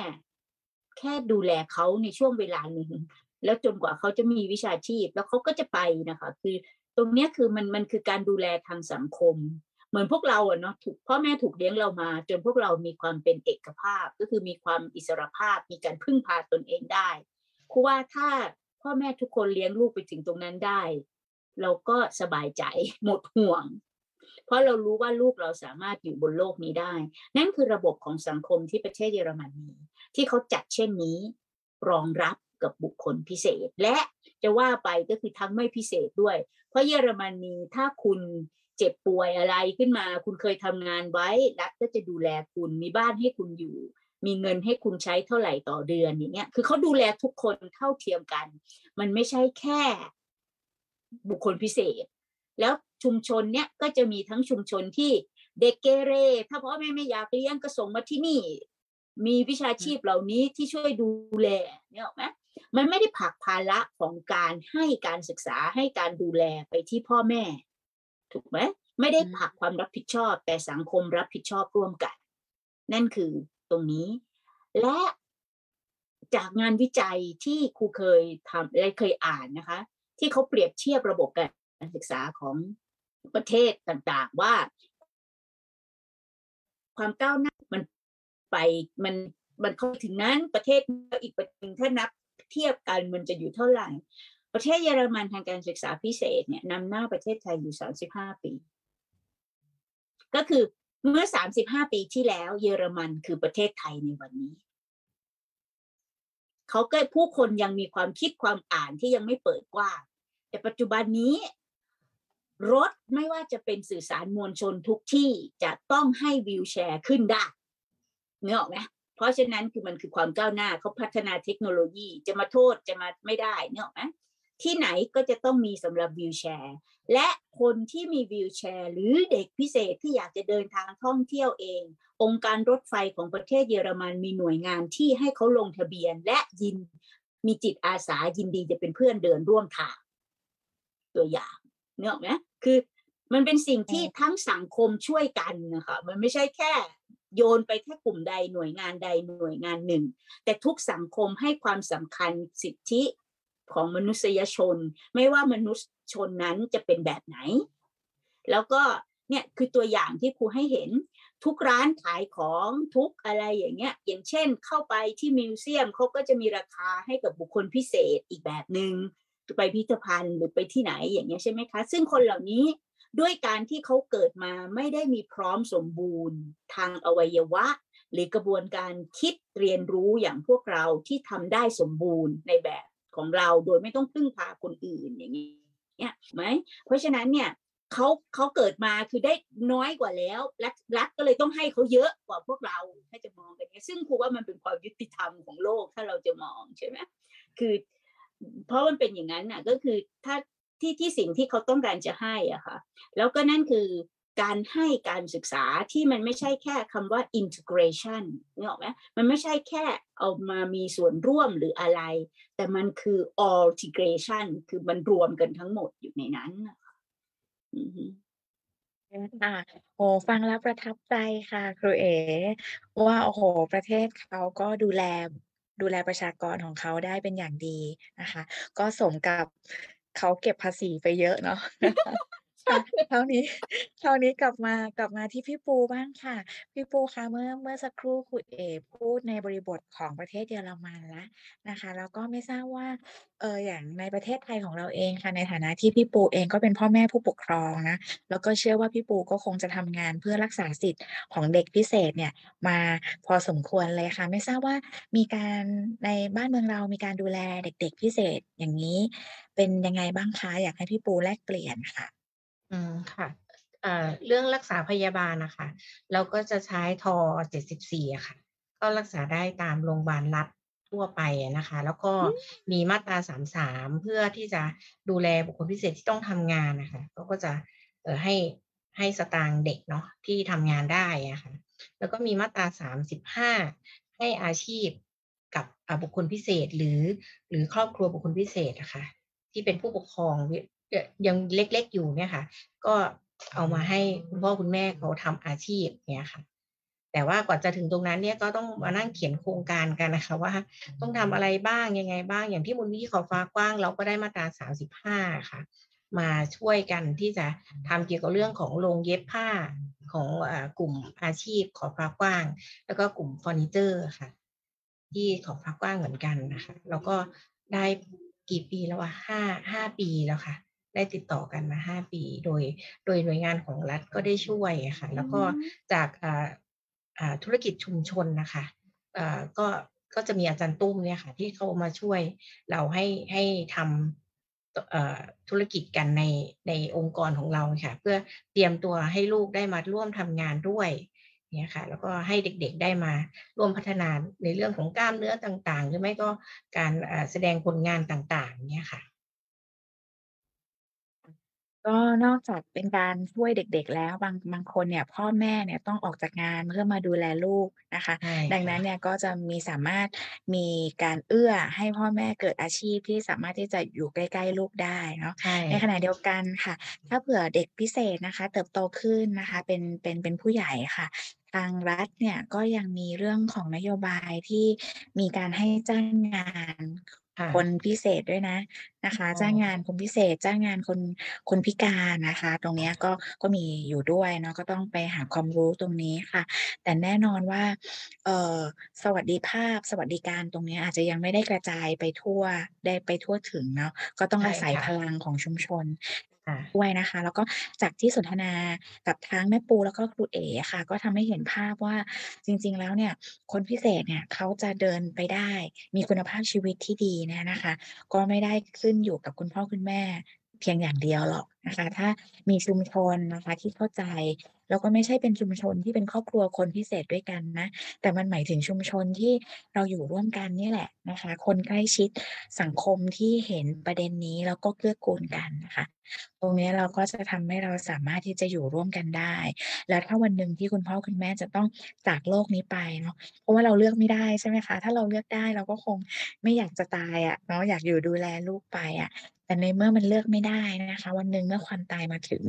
แค่ดูแลเขาในช่วงเวลาหนึ่งแล้วจนกว่าเขาจะมีวิชาชีพ แล้วเขาก็จะไปนะคะ คือตรงนี้คือมันมันคือการดูแลทางสังคม เหมือนพวกเราอะเนาะถูกพ่อแม่ถูกเลี้ยงเรามา จนพวกเรามีความเป็นเอกภาพ ก็คือมีความอิสรภาพ มีการพึ่งพาตนเองได้ครูว่าถ้าพ่อแม่ทุกคนเลี้ยงลูกไปถึงตรงนั้นได้ เราก็สบายใจหมดห่วง เพราะเรารู้ว่าลูกเราสามารถอยู่บนโลกนี้ได้ นั่นคือระบบของสังคมที่ประเทศเยอรมนีที่เขาจัดเช่นนี้ รองรับกับบุคคลพิเศษ และจะว่าไปก็คือทั้งไม่พิเศษด้วย เพราะเยอรมนีถ้าคุณ เจ็บป่วยอะไรขึ้นมา คุณเคยทำงานไว้รัฐก็จะดูแลคุณมีบ้านให้คุณอยู่ มีเงินให้คุณใช้เท่าไหร่ต่อเดือนอย่างเงี้ยคือเขาดูแลทุกคนเท่าเทียมกัน มันไม่ใช่แค่ บุคคลพิเศษ แล้วชุมชนเนี้ยก็จะมีทั้งชุมชนที่เด็กเกเร ถ้าพ่อแม่ไม่อยากเลี้ยงก็ส่งมาที่นี่ มีวิชาชีพเหล่านี้ที่ช่วยดูแลเนึกออไหมมันไม่ได้ผลักภาระของการให้การศึกษาให้การดูแลไปที่พ่อแม่ ถูกไหมไม่ได้อืมผลักความรับผิดชอบ แต่สังคมรับผิดชอบร่วมกัน นั่นคือตรงนี้ และจากงานวิจัยที่ครูเคยทำและเคยอ่านนะคะ ที่เขาเปรียบเทียบระบบการศึกษาของประเทศต่างๆว่า ความก้าวหน้ามันไปมันมันเข้าถึงนั้นประเทศอีกประเทศหนึ่งถ้านับเทียบกันมันจะอยู่เท่าไร ประเทศเยอรมันทางการศึกษาพิเศษเนี่ยนำหน้าประเทศไทยอยู่ 35 ปี ก็คือเมื่อ 35 ปีที่แล้ว เยอรมันคือประเทศไทยในวันนี้ เขาก็ผู้คนยังมีความคิดความอ่านที่ยังไม่เปิดกว้าง แต่ปัจจุบันนี้ รถไม่ว่าจะเป็นสื่อสารมวลชนทุกที่จะต้องให้วิวแชร์ขึ้นได้เนื้อออกไหมเพราะฉะนั้นคือมันคือความก้าวหน้าเขาพัฒนาเทคโนโลยีจะมาโทษจะมาไม่ได้เนื้อออกไหม ที่ไหนก็จะต้องมีสำหรับวิวแชร์และคนที่มีวิวแชร์หรือเด็กพิเศษที่อยากจะเดินทางท่องเที่ยวเอง องค์การรถไฟของประเทศเยอรมันมีหน่วยงานที่ให้เขาลงทะเบียนและยินมีจิตอาสายินดีจะเป็นเพื่อนเดินร่วมทาง ตัวอย่างเนื้อออกไหมคือมันเป็นสิ่งที่ทั้งสังคมช่วยกันนะคะมันไม่ใช่แค่โยนไปแค่กลุ่มใดหน่วยงานใดหน่วยงานหนึ่ง แต่ทุกสังคมให้ความสำคัญสิทธิ ของมนุษยชน ไม่ว่ามนุษยชนนั้นจะเป็นแบบไหน แล้วก็เนี่ยคือตัวอย่างที่ครูให้เห็นทุกร้านขายของทุกอะไรอย่างเงี้ย อย่างเช่นเข้าไปที่มิวเซียมเขาก็จะมีราคาให้กับบุคคลพิเศษอีกแบบหนึง่งไปพิพิธภัณฑ์หรือไปที่ไหนอย่างเงี้ยใช่ไหมคะ ซึ่งคนเหล่านี้ด้วยการที่เขาเกิดมาไม่ได้มีพร้อมสมบูรณ์ ทางอวัยวะ หรือกระบวนการคิดเรียนรู้อย่างพวกเราที่ทำได้สมบูรณ์ในแบบ ของเราโดยไม่ต้องพึ่งพาคนอื่นอย่างนี้เนี่ยไหมเพราะฉะนั้นเนี่ยเขาเขาเกิดมาคือได้น้อยกว่าแล้วรัฐรัฐก็เลยต้องให้เขาเยอะกว่าพวกเราถ้าจะมองกันเนี่ยซึ่งครูว่ามันเป็นความยุติธรรมของโลกถ้าเราจะมองใช่ไหมคือ เพราะมันเป็นอย่างนั้นน่ะก็คือถ้าที่ที่สิ่งที่เขาต้องการจะให้อะค่ะแล้วก็นั่นคือ การให้การศึกษาที่มันไม่ใช่แค่คำว่า integration นึกออกไหมมันไม่ใช่แค่เอามามีส่วนร่วมหรืออะไร แต่มันคือ integration คือมันรวมกันทั้งหมดอยู่ในนั้นนะคะอือฮึค่ะโอ้ฟังแล้วประทับใจค่ะ ครูเอ๋ว่าโอ้โห ประเทศเขาก็ดูแลดูแลประชากรของเขาได้เป็นอย่างดีนะคะ ก็สมกับเขาเก็บภาษีไปเยอะเนาะ ค่ะเท่านี้เท่านี้กลับมากลับมาที่พี่ปูบ้างค่ะ พี่ปูคะเมื่อเมื่อสักครู่ครูเอพูดในบริบทของประเทศเยอรมันแล้วนะคะแล้วก็ไม่ทราบว่าเอออย่างในประเทศไทยของเราเองค่ะในฐานะที่พี่ปูเองก็เป็นพ่อแม่ผู้ปกครองนะแล้วก็เชื่อว่าพี่ปูก็คงจะทำงานเพื่อรักษาสิทธิ์ของเด็กพิเศษเนี่ยมาพอสมควรเลยค่ะ ไม่ทราบว่ามีการในบ้านเมืองเรามีการดูแลเด็ก ๆ พิเศษอย่างนี้ เป็นยังไงบ้างคะอยากให้พี่ปูแลกเปลี่ยนค่ะ อืมค่ะเอ่อเรื่องรักษาพยาบาลนะคะ เราก็จะใช้ทอ74อะค่ะ ก็รักษาได้ตามโรงพยาบาลรัฐทั่วไปอะนะคะ แล้วก็มีมาตรา33เพื่อที่จะดูแลบุคคลพิเศษที่ต้องทำงานนะคะเขาก็จะเอ่อให้ให้สตางค์เด็กเนาะที่ทำงานได้อะค่ะแล้วก็มีมาตรา35ให้อาชีพกับอ่าบุคคลพิเศษหรือ หรือครอบครัวบุคคลพิเศษอะค่ะที่เป็นผู้ปกครองเอ่อ ยังเล็กๆอยู่เนี่ยค่ะ ก็เอามาให้คุณพ่อคุณแม่เขาทำอาชีพเนี่ยค่ะ แต่ว่ากว่าจะถึงตรงนั้นเนี่ยก็ต้องมานั่งเขียนโครงการกันนะคะ ว่าต้องทำอะไรบ้างยังไงบ้าง อย่างที่มูลนิธิขอบฟ้ากว้าง เราก็ได้มาตรา35ค่ะ มาช่วยกันที่จะทำเกี่ยวกับเรื่องของโรงเย็บผ้าของอ่ากลุ่มอาชีพขอบฟ้ากว้าง แล้วก็กลุ่มเฟอร์นิเจอร์ค่ะ ที่ขอบฟ้ากว้างเหมือนกันนะคะ แล้วก็ได้กี่ปีแล้วอะห้าห้าปีแล้วค่ะ ได้ติดต่อกันมาห้าปี โดยโดยหน่วยงานของรัฐก็ได้ช่วยอะค่ะแล้วก็จากอ่าอ่าธุรกิจชุมชนนะคะอ่าก็ก็จะมีอาจารย์ตุ้มเนี่ยค่ะ ที่เขามาช่วยเราให้ให้ทำเอ่อธุรกิจกันในในองค์กรของเราค่ะ เพื่อเตรียมตัวให้ลูกได้มาร่วมทำงานด้วยเนี่ยค่ะแล้วก็ให้เด็กๆได้มาร่วมพัฒนาในเรื่องของกล้ามเนื้อต่างๆ หรือไม่ก็การอ่าแสดงผลงานต่างๆเนี่ยค่ะ ก็นอกจากเป็นการช่วยเด็ก ๆ แล้วบางบางคนเนี่ย พ่อแม่เนี่ยต้องออกจากงานเพื่อมาดูแลลูกนะคะ ใช่ดังนั้นค่ะเนี่ยก็จะมีสามารถมีการเอื้อให้พ่อแม่เกิดอาชีพที่สามารถที่จะอยู่ใกล้ ๆ ลูกได้เนาะใช่ในขณะเดียวกันค่ะ ถ้าเผื่อเด็กพิเศษนะคะ เติบโตขึ้นนะคะ เป็นเป็นเป็นผู้ใหญ่ค่ะ ทางรัฐเนี่ยก็ยังมีเรื่องของนโยบายที่มีการให้จ้างงาน ค่ะคนพิเศษด้วยนะนะคะอ๋อจ้างงานคนพิเศษจ้างงานคนคนพิการนะคะ ตรงเนี้ยก็ก็มีอยู่ด้วยเนาะก็ต้องไปหาความรู้ตรงนี้ค่ะ แต่แน่นอนว่าเอ่อสวัสดิภาพสวัสดิการตรงเนี้ยอาจจะยังไม่ได้กระจายไปทั่วได้ไปทั่วถึงเนาะก็ต้องใช่อาศัยค่ะพลังของชุมชนค่ะ ด้วยนะคะ แล้วก็จากที่สนทนากับทั้งแม่ปูแล้วก็ครูเอ๋ค่ะ ก็ทำให้เห็นภาพว่าจริง ๆ แล้วเนี่ยคนพิเศษเนี่ยเขาจะเดินไปได้ มีคุณภาพชีวิตที่ดีนะนะคะ ก็ไม่ได้ขึ้นอยู่กับคุณพ่อคุณแม่ เพียงอย่างเดียวหรอกนะคะ ถ้ามีชุมชนนะคะที่เข้าใจ แล้วก็ไม่ใช่เป็นชุมชนที่เป็นครอบครัวคนพิเศษด้วยกันนะ แต่มันหมายถึงชุมชนที่เราอยู่ร่วมกันนี่แหละนะคะ คนใกล้ชิดสังคมที่เห็นประเด็นนี้แล้วก็เกื้อกูลกันนะคะ ตรงนี้เราก็จะทำให้เราสามารถที่จะอยู่ร่วมกันได้ แล้วถ้าวันหนึ่งที่คุณพ่อคุณแม่จะต้องจากโลกนี้ไปเนาะ เพราะว่าเราเลือกไม่ได้ใช่ไหมคะ ถ้าเราเลือกได้เราก็คงไม่อยากจะตายอะเนาะอยากอยู่ดูแลลูกไปอะ แต่ในเมื่อมันเลือกไม่ได้นะคะ วันหนึ่งเมื่อความตายมาถึง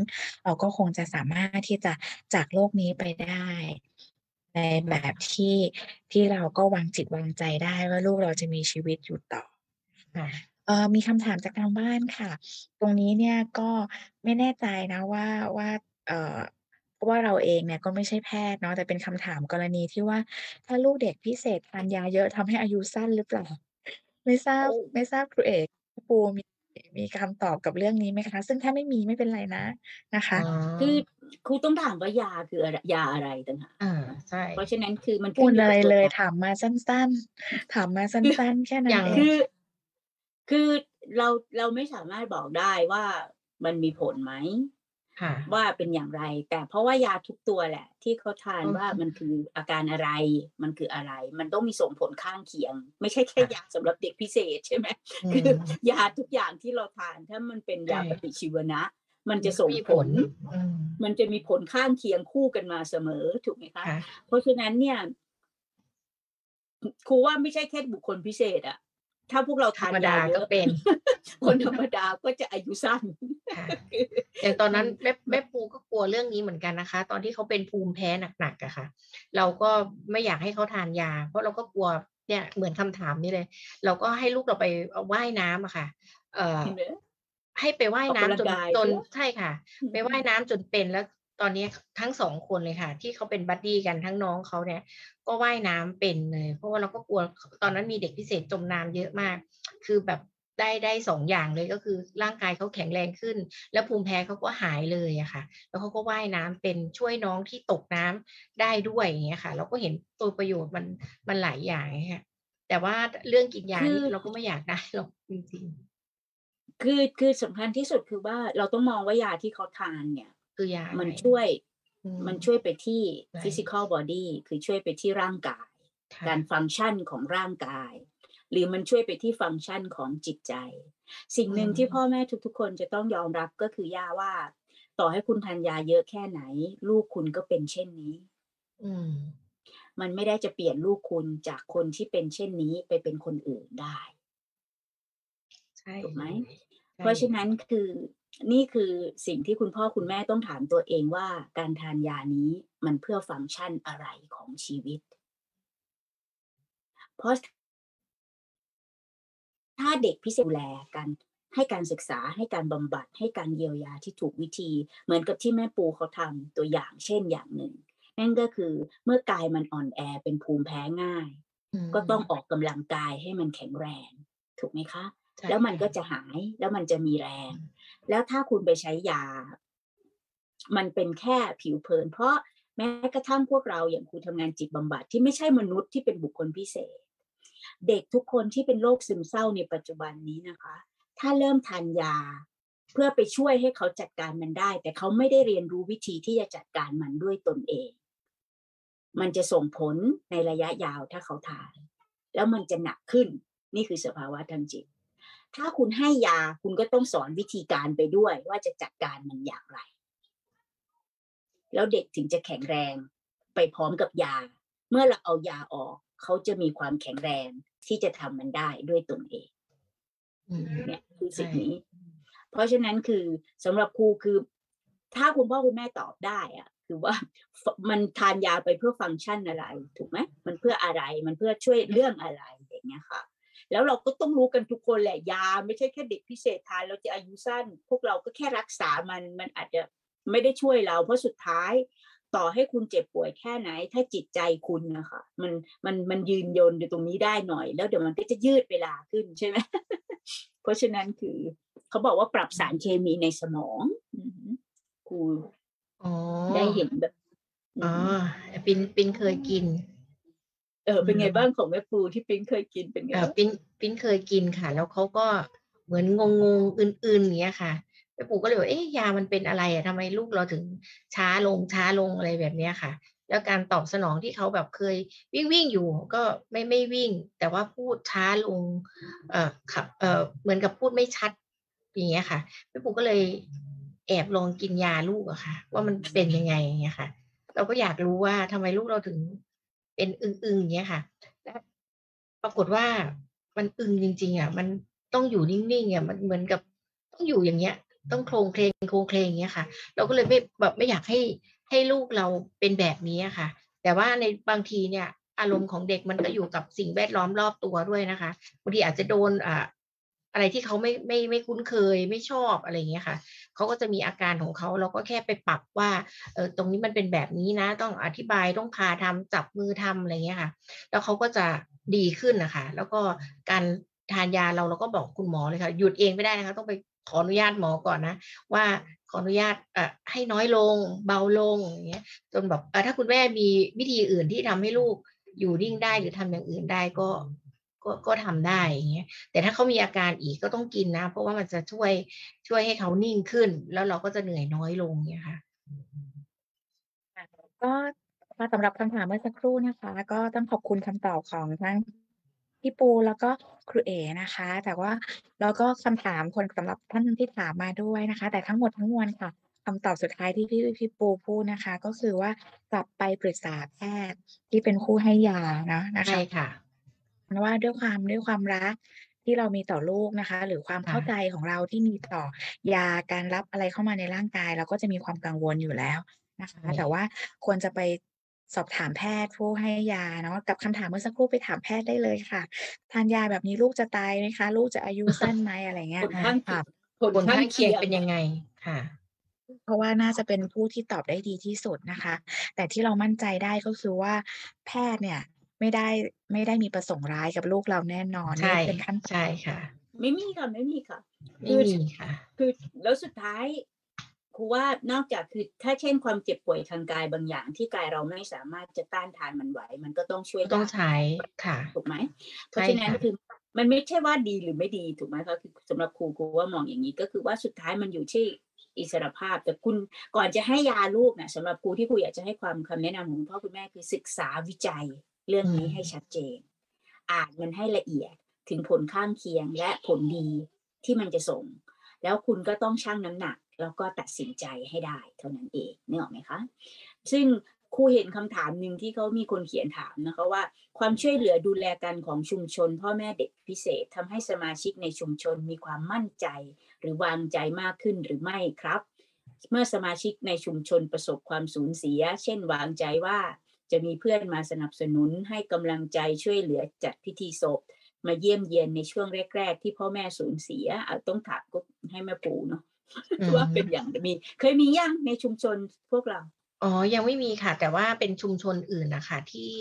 เราก็คงจะสามารถที่จะจากโลกนี้ไปได้ ในแบบที่ที่เราก็วางจิตวางใจได้ว่าลูกเราจะมีชีวิตอยู่ต่อค่ะเอ่อมีคำถามจากทางบ้านค่ะ ตรงนี้เนี่ยก็ไม่แน่ใจนะว่าว่าเอ่อเพราะว่าเราเองเนี่ยก็ไม่ใช่แพทย์เนาะแต่เป็นคำถามกรณีที่ว่า ถ้าลูกเด็กพิเศษทานยาเยอะทำให้อายุสั้นหรือเปล่า?ไม่ทราบโอ้ไม่ทราบครูเอกพี่ปูมี มีคำตอบกับเรื่องนี้ไหมคะ?ซึ่งถ้าไม่มีไม่เป็นไรนะนะคะอ๋อคือครูต้องถามว่ายาคืออะไรยาอะไรต่างหากอาใช่เพราะฉะนั้นคือมันพูขึ้ดนอยู่อะไรกับตัวเลยยาถามมาสั้น ๆ ถามมาสั้น ๆ แค่นั้อนย่างเอคืงอคือเราเราไม่สามารถบอกได้ว่ามันมีผลไหมค่ะ ว่าเป็นอย่างไร แต่เพราะว่ายาทุกตัวแหละ ที่เขาทานอือว่าฮึมันคืออาการอะไร มันคืออะไร มันต้องมีส่งผลข้างเคียง ไม่ใช่แค่ค่ะยาสำหรับเด็กพิเศษใช่ไหมอืคือมยาทุกอย่างที่เราทานถ้ามันเป็นยาใช่ปฏิชีวนะมันมันจะก็ส่งมีผผลลอืมมันจะมีผลข้างเคียงคู่กันมาเสมอถูกไหมคะค่ะเพราะฉะนั้นเนี่ยคครูว่าไม่ใช่แค่บุคคลพิเศษอะ ถ้าพวกเราธรทารนมยาดาเยก็อะเป็น คนธรรมดาก็จะอายุสั้นค่ะคืออย่างตอนมันั้นนแม่มแม่ปูก็กลัวเรื่องนี้เหมือนกันนะคะ ตอนที่เขาเป็นภูมิแพ้หนักๆอะค่ะ เราก็ไม่อยากให้เขาทานยา เพราะเราก็กลัวเนี่ยเหมือนคำถามนี้เลย เราก็ให้ลูกเราไปเอ่อว่ายน้ำอะค่ะ เอ่อเห็นไหม?ให้ไปว่ายออกน้ำกำลังจนกายจนใช่ไหม?ใช่ค่ะอืไปว่ายมน้ำจนเป็นแล้ว ตอนนี้คทั้ง2คนเลยค่ะ ที่เขาเป็นบัดดีกันทั้งน้องเขาเนี่ย ก็ว่ายน้ำเป็นเลย เพราะว่าเราก็กลัวขตอนนั้นมีเด็กพิเศษจมน้ำเยอะมาก คือแบบได้ได้2อย่างเลยก็คือร่างกายเขาแข็งแรงขึ้น แล้วภูมิแพ้เขาก็หายเลยอะค่ะ แล้วเขาก็ว่ายน้ำเป็นช่วยน้องที่ตกน้ำได้ด้วยอย่างเงี้ยค่ะ เราก็เห็นตัวประโยชน์มันมันหลายอย่างอย่างเงี้ยค่ะแต่ว่าดเรื่องกินยาคืนี่อเราก็ไม่อยากได้หรอกจริงๆคือคือสำคัญที่สุดคือว่าเราต้องมองว่ายาที่เขาทานเนี่ย คือยาอะมัไรนช่วยอืมมันช่วยไปที่ใช่ physical body คือช่วยไปที่ร่างกายค่ะการฟังก์ชันของร่างกาย หรือมันช่วยไปที่ฟังก์ชันของจิตใจ สิ่งอืหนึ่งที่พ่อมแม่ทุกๆ คนจะต้องยอมรับก็คือย่าว่า ต่อให้คุณทานยาเยอะแค่ไหน ลูกคุณก็เป็นเช่นนี้ อืมมันไม่ได้จะเปลี่ยนลูกคุณจากคนที่เป็นเช่นนี้ไปเป็นคนอื่นได้ ใช่ถูกไหเลม?ยใช่เพราะเลฉะยนั้นคือ นี่คือสิ่งที่คุณพ่อคุณแม่ต้องถามตัวเองว่าการทานยานี้มันเพื่อฟังก์ชันอะไรของชีวิต?เพราะถถ้าเด็กพิเศษดูแลกันให้การศึกษาให้การบำบัดให้การเยียวยาที่ถูกวิธี เหมือนกับที่แม่ปูเขาทำตัวอย่างเช่นอย่างหนึ่ง นั่นก็คือเมื่อกายมันอ่อนแอเป็นภูมิแพ้ง่ายอืก็ต้องมออกกำลังกายให้มันแข็งแรง ถูกไหมคะ?ใช่แล้วมันค่ก็ะจะหายแล้วมันจะมีแรอืงม แล้วถ้าคุณไปใช้ยา มันเป็นแค่ผิวเผิน เพราะแม้กระทั่งพวกเราอย่างครูทำงานจิตบำบัดที่ไม่ใช่มนุษย์ที่เป็นบุคคลพิเศษ เด็กทุกคนที่เป็นโรคซึมเศร้าในปัจจุบันนี้นะคะ ถ้าเริ่มทานยา เพื่อไปช่วยให้เขาจัดการมันได้ แต่เขาไม่ได้เรียนรู้วิธีที่จะจัดการมันด้วยตนเอง มันจะส่งผลในระยะยาวถ้าเขาทาน แล้วมันจะหนักขึ้นนี่คือสภาวะทางจิต ถ้าคุณให้ยาคุณก็ต้องสอนวิธีการไปด้วย ว่าจะจัดการมันอย่างไร แล้วเด็กถึงจะแข็งแรงไปพร้อมกับยา เมื่อเราเอายาออก เขาจะมีความแข็งแรงที่จะทำมันได้ด้วยตนเองอืมเนี่ยคือใช่สิ่งนี้ เพราะฉะนั้นคือสำหรับครูคือ ถ้าคุณพ่อคุณแม่ตอบได้อะคือว่าฟมันทานยาไปเพื่อฟังก์ชันอะไร ถูกไหม?มันเพื่ออะไร?มันเพื่อช่วยเรื่องอะไร?อย่างเงี้ยค่ะ แล้วเราก็ต้องรู้กันทุกคนแหละยา ไม่ใช่แค่เด็กพิเศษทานเราจะอายุสั้น พวกเราก็แค่รักษามันมันอาจจะไม่ได้ช่วยเรา เพราะสุดท้าย ต่อให้คุณเจ็บป่วยแค่ไหน ถ้าจิตใจคุณนะคะมันมันมันยืนยนอยู่ตรงนี้ได้หน่อย แล้วเดี๋ยวมันก็จะยืดเวลาขึ้นใช่ไหมเพราะฉะนั้นคือเขาบอกว่าปรับสารเคมีในสมองอือหือครูอ๋อได้เห็นแบบอ๋อปินปินเคยกินเออเป็นไงอืมบ้างของแม่ปูที่ปิ๊งเคยกินเป็นไงเอ่อบ้างปิ้นปิ้นเคยกินค่ะ แล้วเขาก็เหมือนงงงๆอื่นๆอย่างเงี้ยค่ะแม่ปู่ก็เลยบอกเอ๊ะยามันเป็นอะไรอะทำไมลูกเราถึงช้าลงช้าลงอะไรแบบเนี้ยค่ะ แล้วการตอบสนองที่เขาแบบเคยวิ่งวิ่งอยู่ก็ไม่ไม่วิ่ง แต่ว่าพูดช้าลงเอ่อขับเอ่อเหมือนกับพูดไม่ชัดอย่างเงี้ยค่ะแม่ปู่ก็เลยแอบลองกินยาลูกอะค่ะ ว่ามันเป็นยังไงอย่างเงี้ยค่ะ เราก็อยากรู้ว่าทำไมลูกเราถึง เป็นอึ้งๆอย่างเงี้ยค่ะปรากฏว่ามันอึงจริง ๆอะมันต้องอยู่นิ่งๆอะมันเหมือนกับต้องอยู่อย่างเงี้ย ต้องโครงเคลงโครงเคลงอย่างเงี้ยค่ะ เราก็เลยไม่แบบไม่อยากให้ให้ลูกเราเป็นแบบนี้ค่ะ แต่ว่าในบางทีเนี่ย อารมณ์ของเด็กมันก็อยู่กับสิ่งแวดล้อมรอบตัวด้วยนะคะบางทีอาจจะโดนอ่า อะไรที่เขาไม่ไม่ไม่คุ้นเคยไม่ชอบอะไรเงี้ยค่ะเขาก็จะมีอาการของเขาเราก็แค่ไปปรับว่าเออตรงนี้มันเป็นแบบนี้นะ ต้องอธิบายต้องพาทำจับมือทำอะไรเงี้ยค่ะ แล้วเขาก็จะดีขึ้นนะคะแล้วก็การทานยาเราเราก็บอกคุณหมอเลยค่ะ หยุดเองไม่ได้นะคะ ต้องไปขออนุญาตหมอก่อนนะ ว่าขออนุญาตเอ่อให้น้อยลง เบาลงอย่างเงี้ยจนแบบเออถ้าคุณแม่มีวิธีอื่นที่ทำให้ลูกอยู่นิ่งได้หรือทำอย่างอื่นได้ก็ ก็ก็ทำได้อย่างเงี้ยแต่ถ้าเขามีอาการอีกก็ต้องกินนะ เพราะว่ามันจะช่วยช่วยให้เขานิ่งขึ้น แล้วเราก็จะเหนื่อยน้อยลงเนี่ยค่ะก็มาสำหรับคำถามเมื่อสักครู่นะคะ ก็ต้องขอบคุณคำตอบของทั้งพี่ปูแล้วก็ครูเอนะคะ แต่ว่าแล้วก็คำถามคนสำหรับท่านที่ถามมาด้วยนะคะ แต่ทั้งหมดทั้งมวลค่ะคำตอบสุดท้ายที่พี่พี่ปูพูดนะคะ ก็คือว่ากลับไปปรึกษาแพทย์ที่เป็นผู้ให้ยาเนาะนะใช่คะ ค่ะว่าด้วยความ ด้วยความรักที่เรามีต่อลูกนะคะ หรือความค่ะเข้าใจของเราที่มีต่อยา การรับอะไรเข้ามาในร่างกาย เราก็จะมีความกังวลอยู่แล้วนะคะ ใช่ แต่ว่าควรจะไปสอบถามแพทย์ผู้ให้ยาเนาะ กับคำถามเมื่อสักครู่ไปถามแพทย์ได้เลยค่ะ ทานยาแบบนี้ลูกจะตายไหมคะ ลูกจะอายุสั้นไหม อะไรเงี้ผย ลข้างเคีค่ะยงผลข้างเคียง เป็นยังไง ค่ะ เพราะว่าน่าจะเป็นผู้ที่ตอบได้ดีที่สุดนะคะ แต่ที่เรามั่นใจได้ ก็คือว่า แพทย์เนี่ย ไม่ได้ไม่ได้มีประสงค์ร้ายกับลูกเราแน่นอนใช่นี่เป็นขั้นตอนใช่ค่ะ ไม่มีค่ะไม่มีค่ะไม่มีค่ะ คือแล้วสุดท้ายครูว่านอกจากคือถ้าเช่นความเจ็บป่วยทางกายบางอย่างที่กายเราไม่สามารถจะต้านทานมันไหว มันก็ต้องช่วยต้องยาใช้ค่ะถูกไหมเพราะฉะนั้นใช่ค่ะคือมันไม่ใช่ว่าดีหรือไม่ดีถูกไหมคะคือสำหรับครูครูว่ามองอย่างนี้ก็คือว่าสุดท้ายมันอยู่ที่อิสรภาพ แต่คุณก่อนจะให้ยาลูกนะสำหรับครูที่ครูอยากจะให้ความคำแนะนำของคุณพ่อคุณแม่คือศึกษาวิจัย เรื่องนี้ให้ชัดเจน อ่านมันให้ละเอียดถึงผลข้างเคียงและผลดีที่มันจะส่ง แล้วคุณก็ต้องชั่งน้ำหนัก แล้วก็ตัดสินใจให้ได้เท่านั้นเองนึกออกไหมคะ ซึ่งครูเห็นคำถามหนึ่งที่เขามีคนเขียนถามนะคะว่า ความช่วยเหลือดูแลกันของชุมชน พ่อแม่เด็กพิเศษทำให้สมาชิกในชุมชนมีความมั่นใจ หรือวางใจมากขึ้นหรือไม่ครับ เมื่อสมาชิกในชุมชนประสบความสูญเสีย เช่นวางใจว่า จะมีเพื่อนมาสนับสนุนให้กำลังใจช่วยเหลือจัดพิธีศพ มาเยี่ยมเยียนในช่วงแรก ๆ ที่พ่อแม่สูญเสียอะต้องถามก็ให้แม่ปูเนาะอืมว่าเป็นอย่างมีเคยมียังในชุมชนพวกเราอ๋อ ยังไม่มีค่ะ แต่ว่าเป็นชุมชนอื่นนะคะที่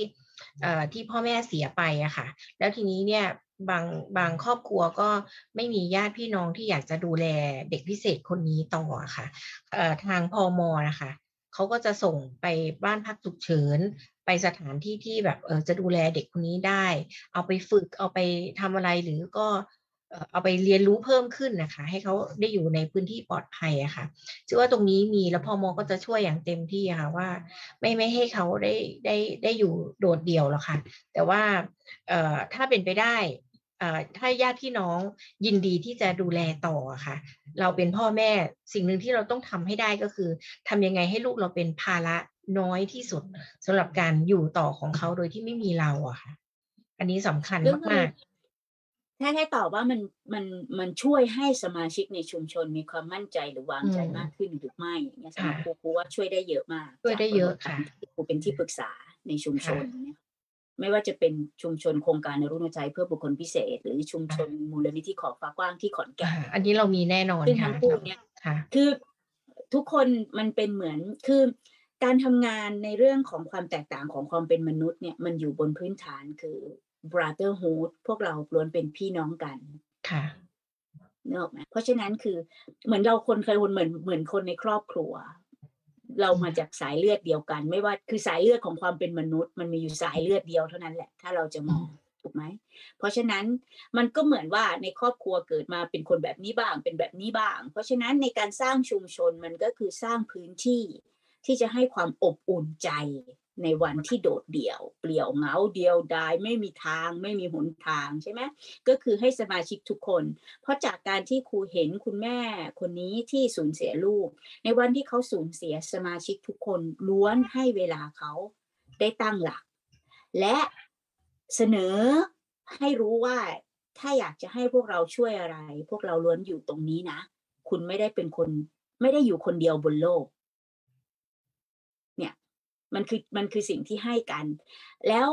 เอ่อที่พ่อแม่เสียไปอะค่ะ แล้วทีนี้เนี่ยบางบางครอบครัวก็ไม่มีญาติพี่น้องที่อยากจะดูแลเด็กพิเศษคนนี้ต่ออะค่ะเอ่อทางพอมนะคะ เขาก็จะส่งไปบ้านพักฉุกเฉิน ไปสถานที่ที่แบบเออจะดูแลเด็กคนนี้ได้ เอาไปฝึกเอาไปทำอะไรหรือก็เออเอาไปเรียนรู้เพิ่มขึ้นนะคะ ให้เขาได้อยู่ในพื้นที่ปลอดภัยอะค่ะชื่อว่าตรงนี้มีแล้วพอมก็จะช่วยอย่างเต็มที่ะค่ะว่า ไม่ไม่ให้เขาได้ได้ได้อยู่โดดเดี่ยวหรอกค่ะ แต่ว่าเออถ้าเป็นไปได้ เอ่อถ้าญาติพี่น้องยินดีที่จะดูแลต่ออะค่ะ เราเป็นพ่อแม่สิ่งหนึ่งที่เราต้องทำให้ได้ก็คือทำยังไงให้ลูกเราเป็นภาระน้อยที่สุดสำหรับการอยู่ต่อของเขาโดยที่ไม่มีเราอะค่ะ อันนี้สำคัญก็คือมากถ้าให้ตอบว่ามันมันมันช่วยให้สมาชิกในชุมชนมีความมั่นใจหรือวางใจอืมมากขึ้นหรือไม่อย่างเงี้ยสำหรับค่ะครูครูว่าช่วยได้เยอะมากช่วยได้เยอะค่ะจากประสบการณ์ที่ครูเป็นที่ปรึกษาในชุมชนเนี่ย ไม่ว่าจะเป็นชุมชนโครงการในรุ่นใจเพื่อบุคคลพิเศษ หรือชุมชนมูลนิธิขอบฟ้ากว้างที่ขอนแก่อ่านอันนี้เรามีแน่นอนซึ่งค่ะทั้งคู่เนี่ยค่ะคือทุกคนมันเป็นเหมือนคือการทำงานในเรื่องของความแตกต่างของความเป็นมนุษย์เนี่ยมันอยู่บนพื้นฐานคือ brotherhood พวกเราล้วนเป็นพี่น้องกันค่ะเนกอะไหมเพราะฉะนั้นคือเหมือนเราคนเคยคนเหมือนเหมือนคนในครอบครัว เรามาจากสายเลือดเดียวกัน ไม่ว่าคือสายเลือดของความเป็นมนุษย์ มันมีอยู่สายเลือดเดียวเท่านั้นแหละ ถ้าเราจะมองถูกไหมเพราะฉะนั้นมันก็เหมือนว่าในครอบครัวเกิดมาเป็นคนแบบนี้บ้าง เป็นแบบนี้บ้าง เพราะฉะนั้นในการสร้างชุมชนมันก็คือสร้างพื้นที่ที่จะให้ความอบอุ่นใจ ในวันที่โดดเดี่ยว เปลี่ยวเหงาเดียวดายไม่มีทางไม่มีหนทางใช่ไหมก็คือให้สมาชิกทุกคน เพราะจากการที่ครูเห็นคุณแม่คนนี้ที่สูญเสียลูก ในวันที่เขาสูญเสียสมาชิกทุกคนล้วนให้เวลาเขาได้ตั้งหลัก และเสนอให้รู้ว่าถ้าอยากจะให้พวกเราช่วยอะไร พวกเราล้วนอยู่ตรงนี้นะ คุณไม่ได้เป็นคนไม่ได้อยู่คนเดียวบนโลก มันคือมันคือสิ่งที่ให้กัน แล้ว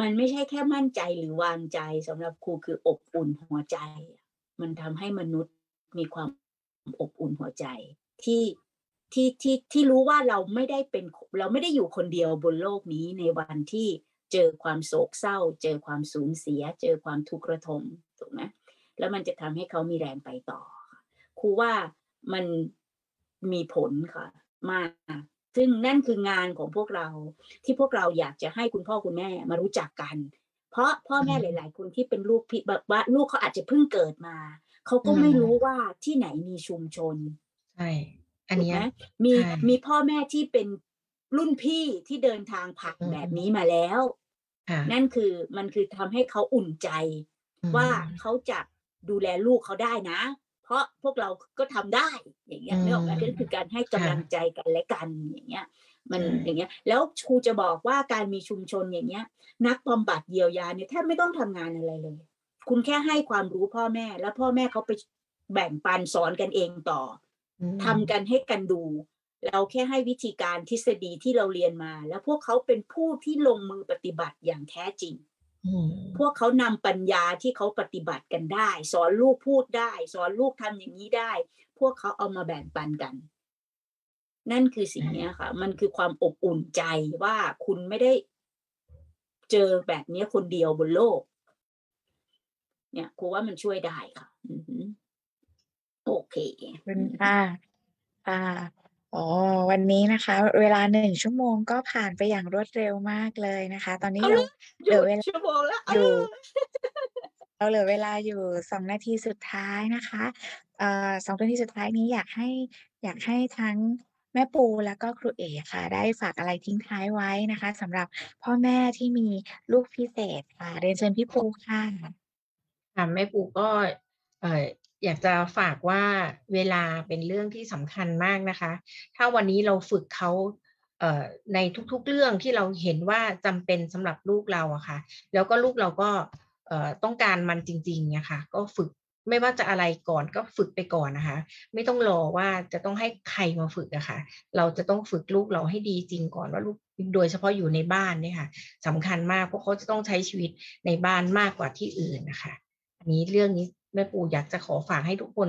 มันไม่ใช่แค่มั่นใจหรือวางใจสำหรับครูคืออบอุ่นหัวใจ มันทำให้มนุษย์มีความอบอุ่นหัวใจที่ที่ที่ที่รู้ว่าเราไม่ได้เป็นเราไม่ได้อยู่คนเดียวบนโลกนี้ในวันที่เจอความโศกเศร้า เจอความสูญเสีย เจอความทุกข์ระทมถูกไหมแล้วมันจะทำให้เขามีแรงไปต่อครูว่ามันมีผลค่ะ มาก ซึ่งนั่นคืองานของพวกเราที่พวกเราอยากจะให้คุณพ่อคุณแม่มารู้จักกัน เพราะพ่อแม่อืมหลาย ๆ คนที่เป็นลูกพี่แบบว่าลูกเขาอาจจะเพิ่งเกิดมา เขาก็อืมไม่รู้ว่าที่ไหนมีชุมชนใช่อันถูกเนี้ไหยมมีใช่มีพ่อแม่ที่เป็นรุ่นพี่ที่เดินทางผ่านอืมแบบนี้มาแล้วค่ะนั่นคือมันคือทำให้เขาอุ่นใจอืมว่าเขาจะดูแลลูกเขาได้นะ เพราะพวกเราก็ทำได้อย่างเงี้ยอืมเรื่องแบบนี้คือการให้กำค่ะลังใจกันและกันอย่างเงี้ย มันใช่อย่างเงี้ย แล้วครูจะบอกว่าการมีชุมชนอย่างเงี้ย นักบำบัดเยียวยาเนี่ยแทบไม่ต้องทำงานอะไรเลย คุณแค่ให้ความรู้พ่อแม่ แล้วพ่อแม่เขาไปแบ่งปันสอนกันเองต่ออืมทำกันให้กันดู เราแค่ให้วิธีการทฤษฎีที่เราเรียนมา แล้วพวกเขาเป็นผู้ที่ลงมือปฏิบัติอย่างแท้จริงอืม พวกเขานำปัญญาที่เขาปฏิบัติกันได้ สอนลูกพูดได้ สอนลูกทำอย่างนี้ได้ พวกเขาเอามาแบ่งปันกัน นั่นคือสิ่งเนี้ยค่ะ มันคือความอบอุ่นใจว่าคุณไม่ได้เจอแบบเนี้ยคนเดียวบนโลก เนี่ยครูว่ามันช่วยได้ค่ะอือหือโอเคขอบคุณค่ะค่ะอ๋อ วันนี้นะคะ เวลาหนึ่งชั่วโมงก็ผ่านไปอย่างรวดเร็วมากเลยนะคะ ตอนนี้เอาเราละเหลือเวลาชั่วโมงแล้วอยู่เออเราเหลือเวลาอยู่สองนาทีสุดท้ายนะคะเอ่อสองนาทีสุดท้ายนี้อยากให้อยากให้ทั้งแม่ปูแล้วก็ครูเอ๋ค่ะ ได้ฝากอะไรทิ้งท้ายไว้นะคะสำหรับพ่อแม่ที่มีลูกพิเศษค่ะเรียนเชิญพี่ปูค่ะค่ะแม่ปูก็เอ่อ อยากจะฝากว่าเวลาเป็นเรื่องที่สำคัญมากนะคะ ถ้าวันนี้เราฝึกเขาเในทุกๆเรื่องที่เราเห็นว่าจำเป็นสำหรับลูกเราอะค่ะ แล้วก็ลูกเราก็ต้องการมันจริงๆนะคะก็ฝึกไม่ว่าจะอะไรก่อนก็ฝึกไปก่อนนะคะ ไม่ต้องรอว่าจะต้องให้ใครมาฝึกอะค่ะ เราจะต้องฝึกลูกเราให้ดีจริงก่อนว่าลูกโดยเฉพาะอยู่ในบ้านเนี่ยค่ะสำคัญมากเพราะเขาจะต้องใช้ชีวิตในบ้านมากกว่าที่อื่นนะคะ อันนี้เรื่องนี้ แม่ปู่อยากจะขอฝากให้ทุกคน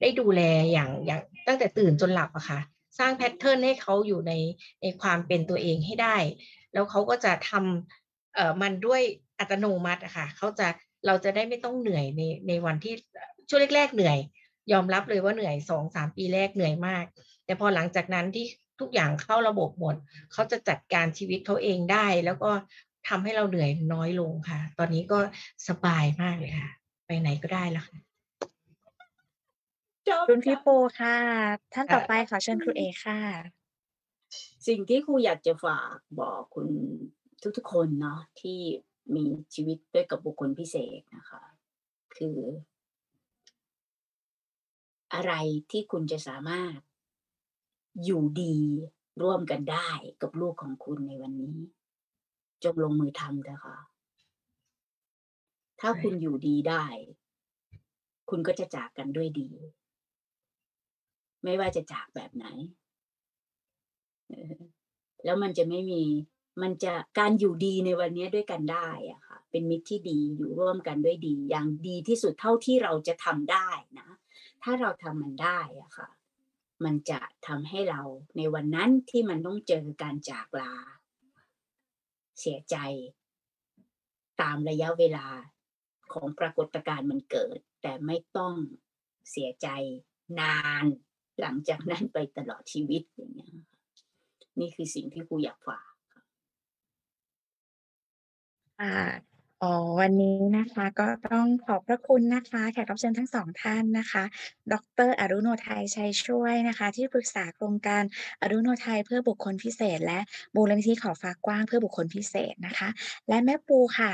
ได้ดูแลอย่างอย่างตั้งแต่ตื่นจนหลับอะค่ะ สร้างแพทเทิร์นให้เขาอยู่ในในความเป็นตัวเองให้ได้ แล้วเขาก็จะทำเอ่อมันด้วยอัตโนมัติอะค่ะเขาจะเราจะได้ไม่ต้องเหนื่อยในในวันที่ช่วงแรก ๆ เหนื่อย ยอมรับเลยว่าเหนื่อยสองสามปีแรกเหนื่อยมาก แต่พอหลังจากนั้นที่ทุกอย่างเข้าระบบหมดเขาจะจัดการชีวิตเขาเองได้ แล้วก็ทำให้เราเหนื่อยน้อยลงค่ะ ตอนนี้ก็สบายมากเลยค่ะ ไปไหนก็ได้แล้วค่ะจบคุณพี่ค่ะปูค่ะ ท่านต่อเอ่อไปขอเชิญครูเอค่ะ สิ่งที่ครูอยากจะฝากบอกคุณทุกๆคนเนาะที่มีชีวิตด้วยกับบุคคลพิเศษนะคะ คือ อะไรที่คุณจะสามารถอยู่ดีร่วมกันได้กับลูกของคุณในวันนี้ จงลงมือทำเถอะค่ะ ถ้าคุณอยู่ดีได้ คุณก็จะจากกันด้วยดี ไม่ว่าจะจากแบบไหน แล้วมันจะไม่มี มันจะการอยู่ดีในวันนี้ด้วยกันได้อะค่ะ เป็นมิตรที่ดีอยู่ร่วมกันด้วยดี อย่างดีที่สุดเท่าที่เราจะทำได้นะ ถ้าเราทำมันได้อะค่ะ มันจะทำให้เราในวันนั้นที่มันต้องเจอการจากลา เสียใจตามระยะเวลา ของปรากฏการณ์มันเกิด แต่ไม่ต้องเสียใจนานหลังจากนั้นไปตลอดชีวิตอย่างเงี้ยนี่คือสิ่งที่ครูอยากฝากค่ะอ๋อวันนี้นะคะก็ต้องขอบพระคุณนะคะแขกรับเชิญทั้งสองท่านนะคะ ดร อรุโนไทยชัยช่วยนะคะ ที่ปรึกษาโครงการอรุโนไทยเพื่อบุคคลพิเศษ และมูลนิธิขอฟ้ากว้างเพื่อบุคคลพิเศษนะคะ และแม่ปูค่ะ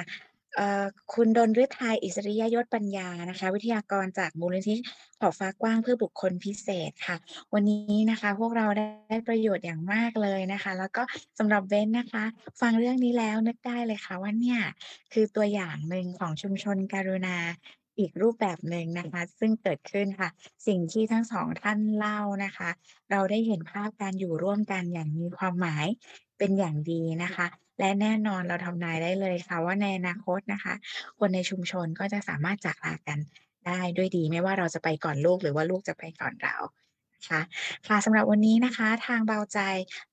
เอ่อคุณดนฤทัยอิสริยยศปัญญานะคะ วิทยากรจากมูลนิธิขอบฟ้ากว้างเพื่อบุคคลพิเศษค่ะ วันนี้นะคะ พวกเราได้ประโยชน์อย่างมากเลยนะคะ แล้วก็สำหรับเว้นนะคะ ฟังเรื่องนี้แล้วนึกได้เลยค่ะว่าเนี่ยคือตัวอย่างหนึ่งของชุมชนการุณาอีกรูปแบบหนึ่งนะคะ ซึ่งเกิดขึ้นค่ะ สิ่งที่ทั้งสองท่านเล่านะคะ เราได้เห็นภาพการอยู่ร่วมกันอย่างมีความหมายเป็นอย่างดีนะคะ และแน่นอนเราทำนายได้เลยค่ะ ว่าในอนาคตนะคะ คนในชุมชนก็จะสามารถจากลากันได้ด้วยดี ไม่ว่าเราจะไปก่อนลูกหรือว่าลูกจะไปก่อนเราคะค่ะสำหรับวันนี้นะคะทางเบาใจ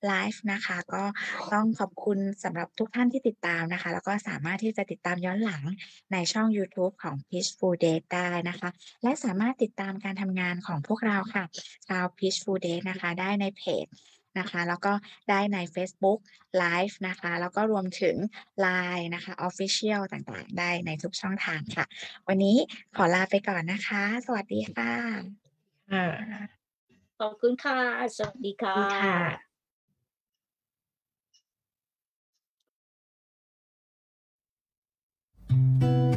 ไลฟ์นะคะ ก็ต้องขอบคุณสำหรับทุกท่านที่ติดตามนะคะ แล้วก็สามารถที่จะติดตามย้อนหลังในช่องยูทูบของ Peaceful Date ได้นะคะ และสามารถติดตามการทำงานของพวกเราค่ะชาว Peaceful Date นะคะ ได้ในเพจ นะคะ แล้วก็ได้ใน Facebook Live นะคะ แล้วก็รวมถึง Line นะคะ Official ต่างๆ ได้ในทุกช่องทางค่ะ วันนี้ขอลาไปก่อนนะคะ สวัสดีค่ะค่ะขอบคุณค่ะ สวัสดีค่ะดี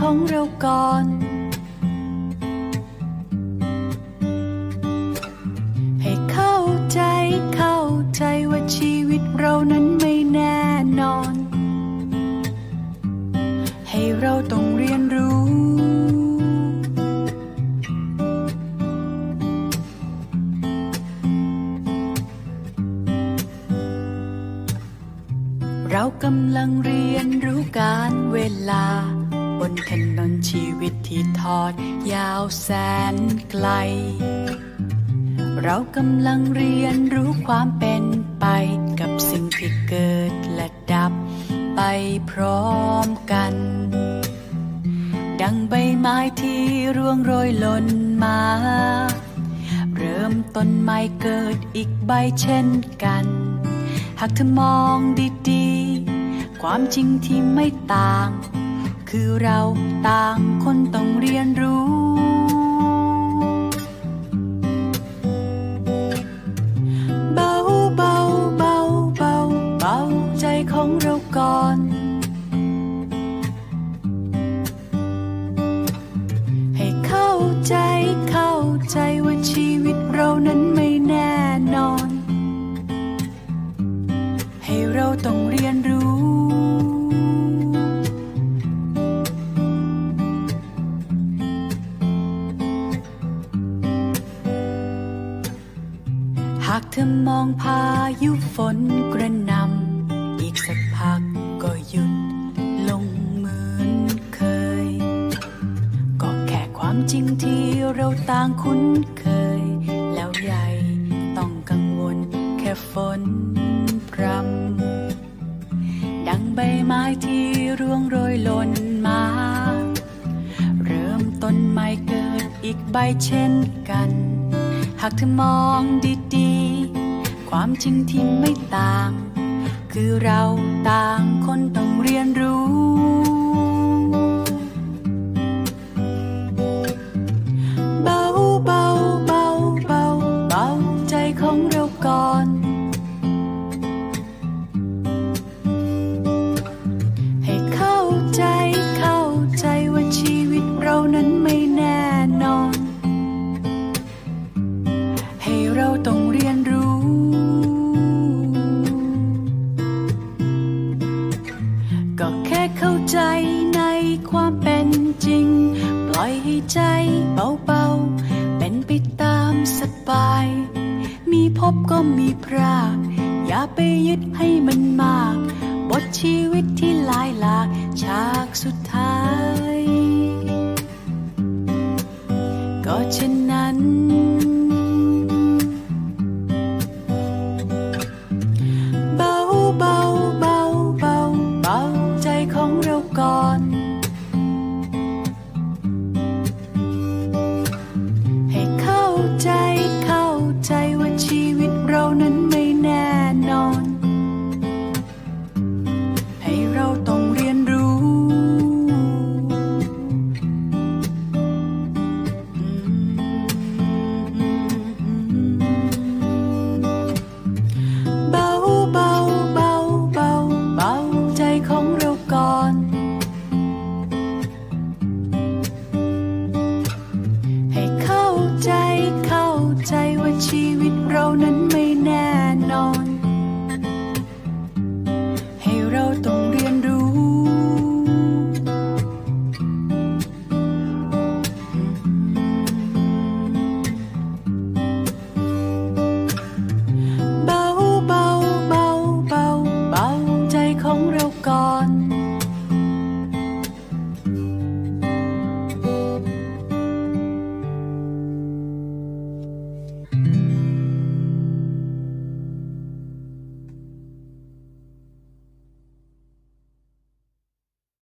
ของเราก่อน กำลังเรียนรู้ความเป็นไปกับสิ่งที่เกิดและดับไปพร้อมกัน ดังใบไม้ที่ร่วงโรยหล่นมา เริ่มต้นใหม่เกิดอีกใบเช่นกัน หากเธอมองดีๆ ความจริงที่ไม่ต่าง คือเราต่างคนต้องเรียนรู้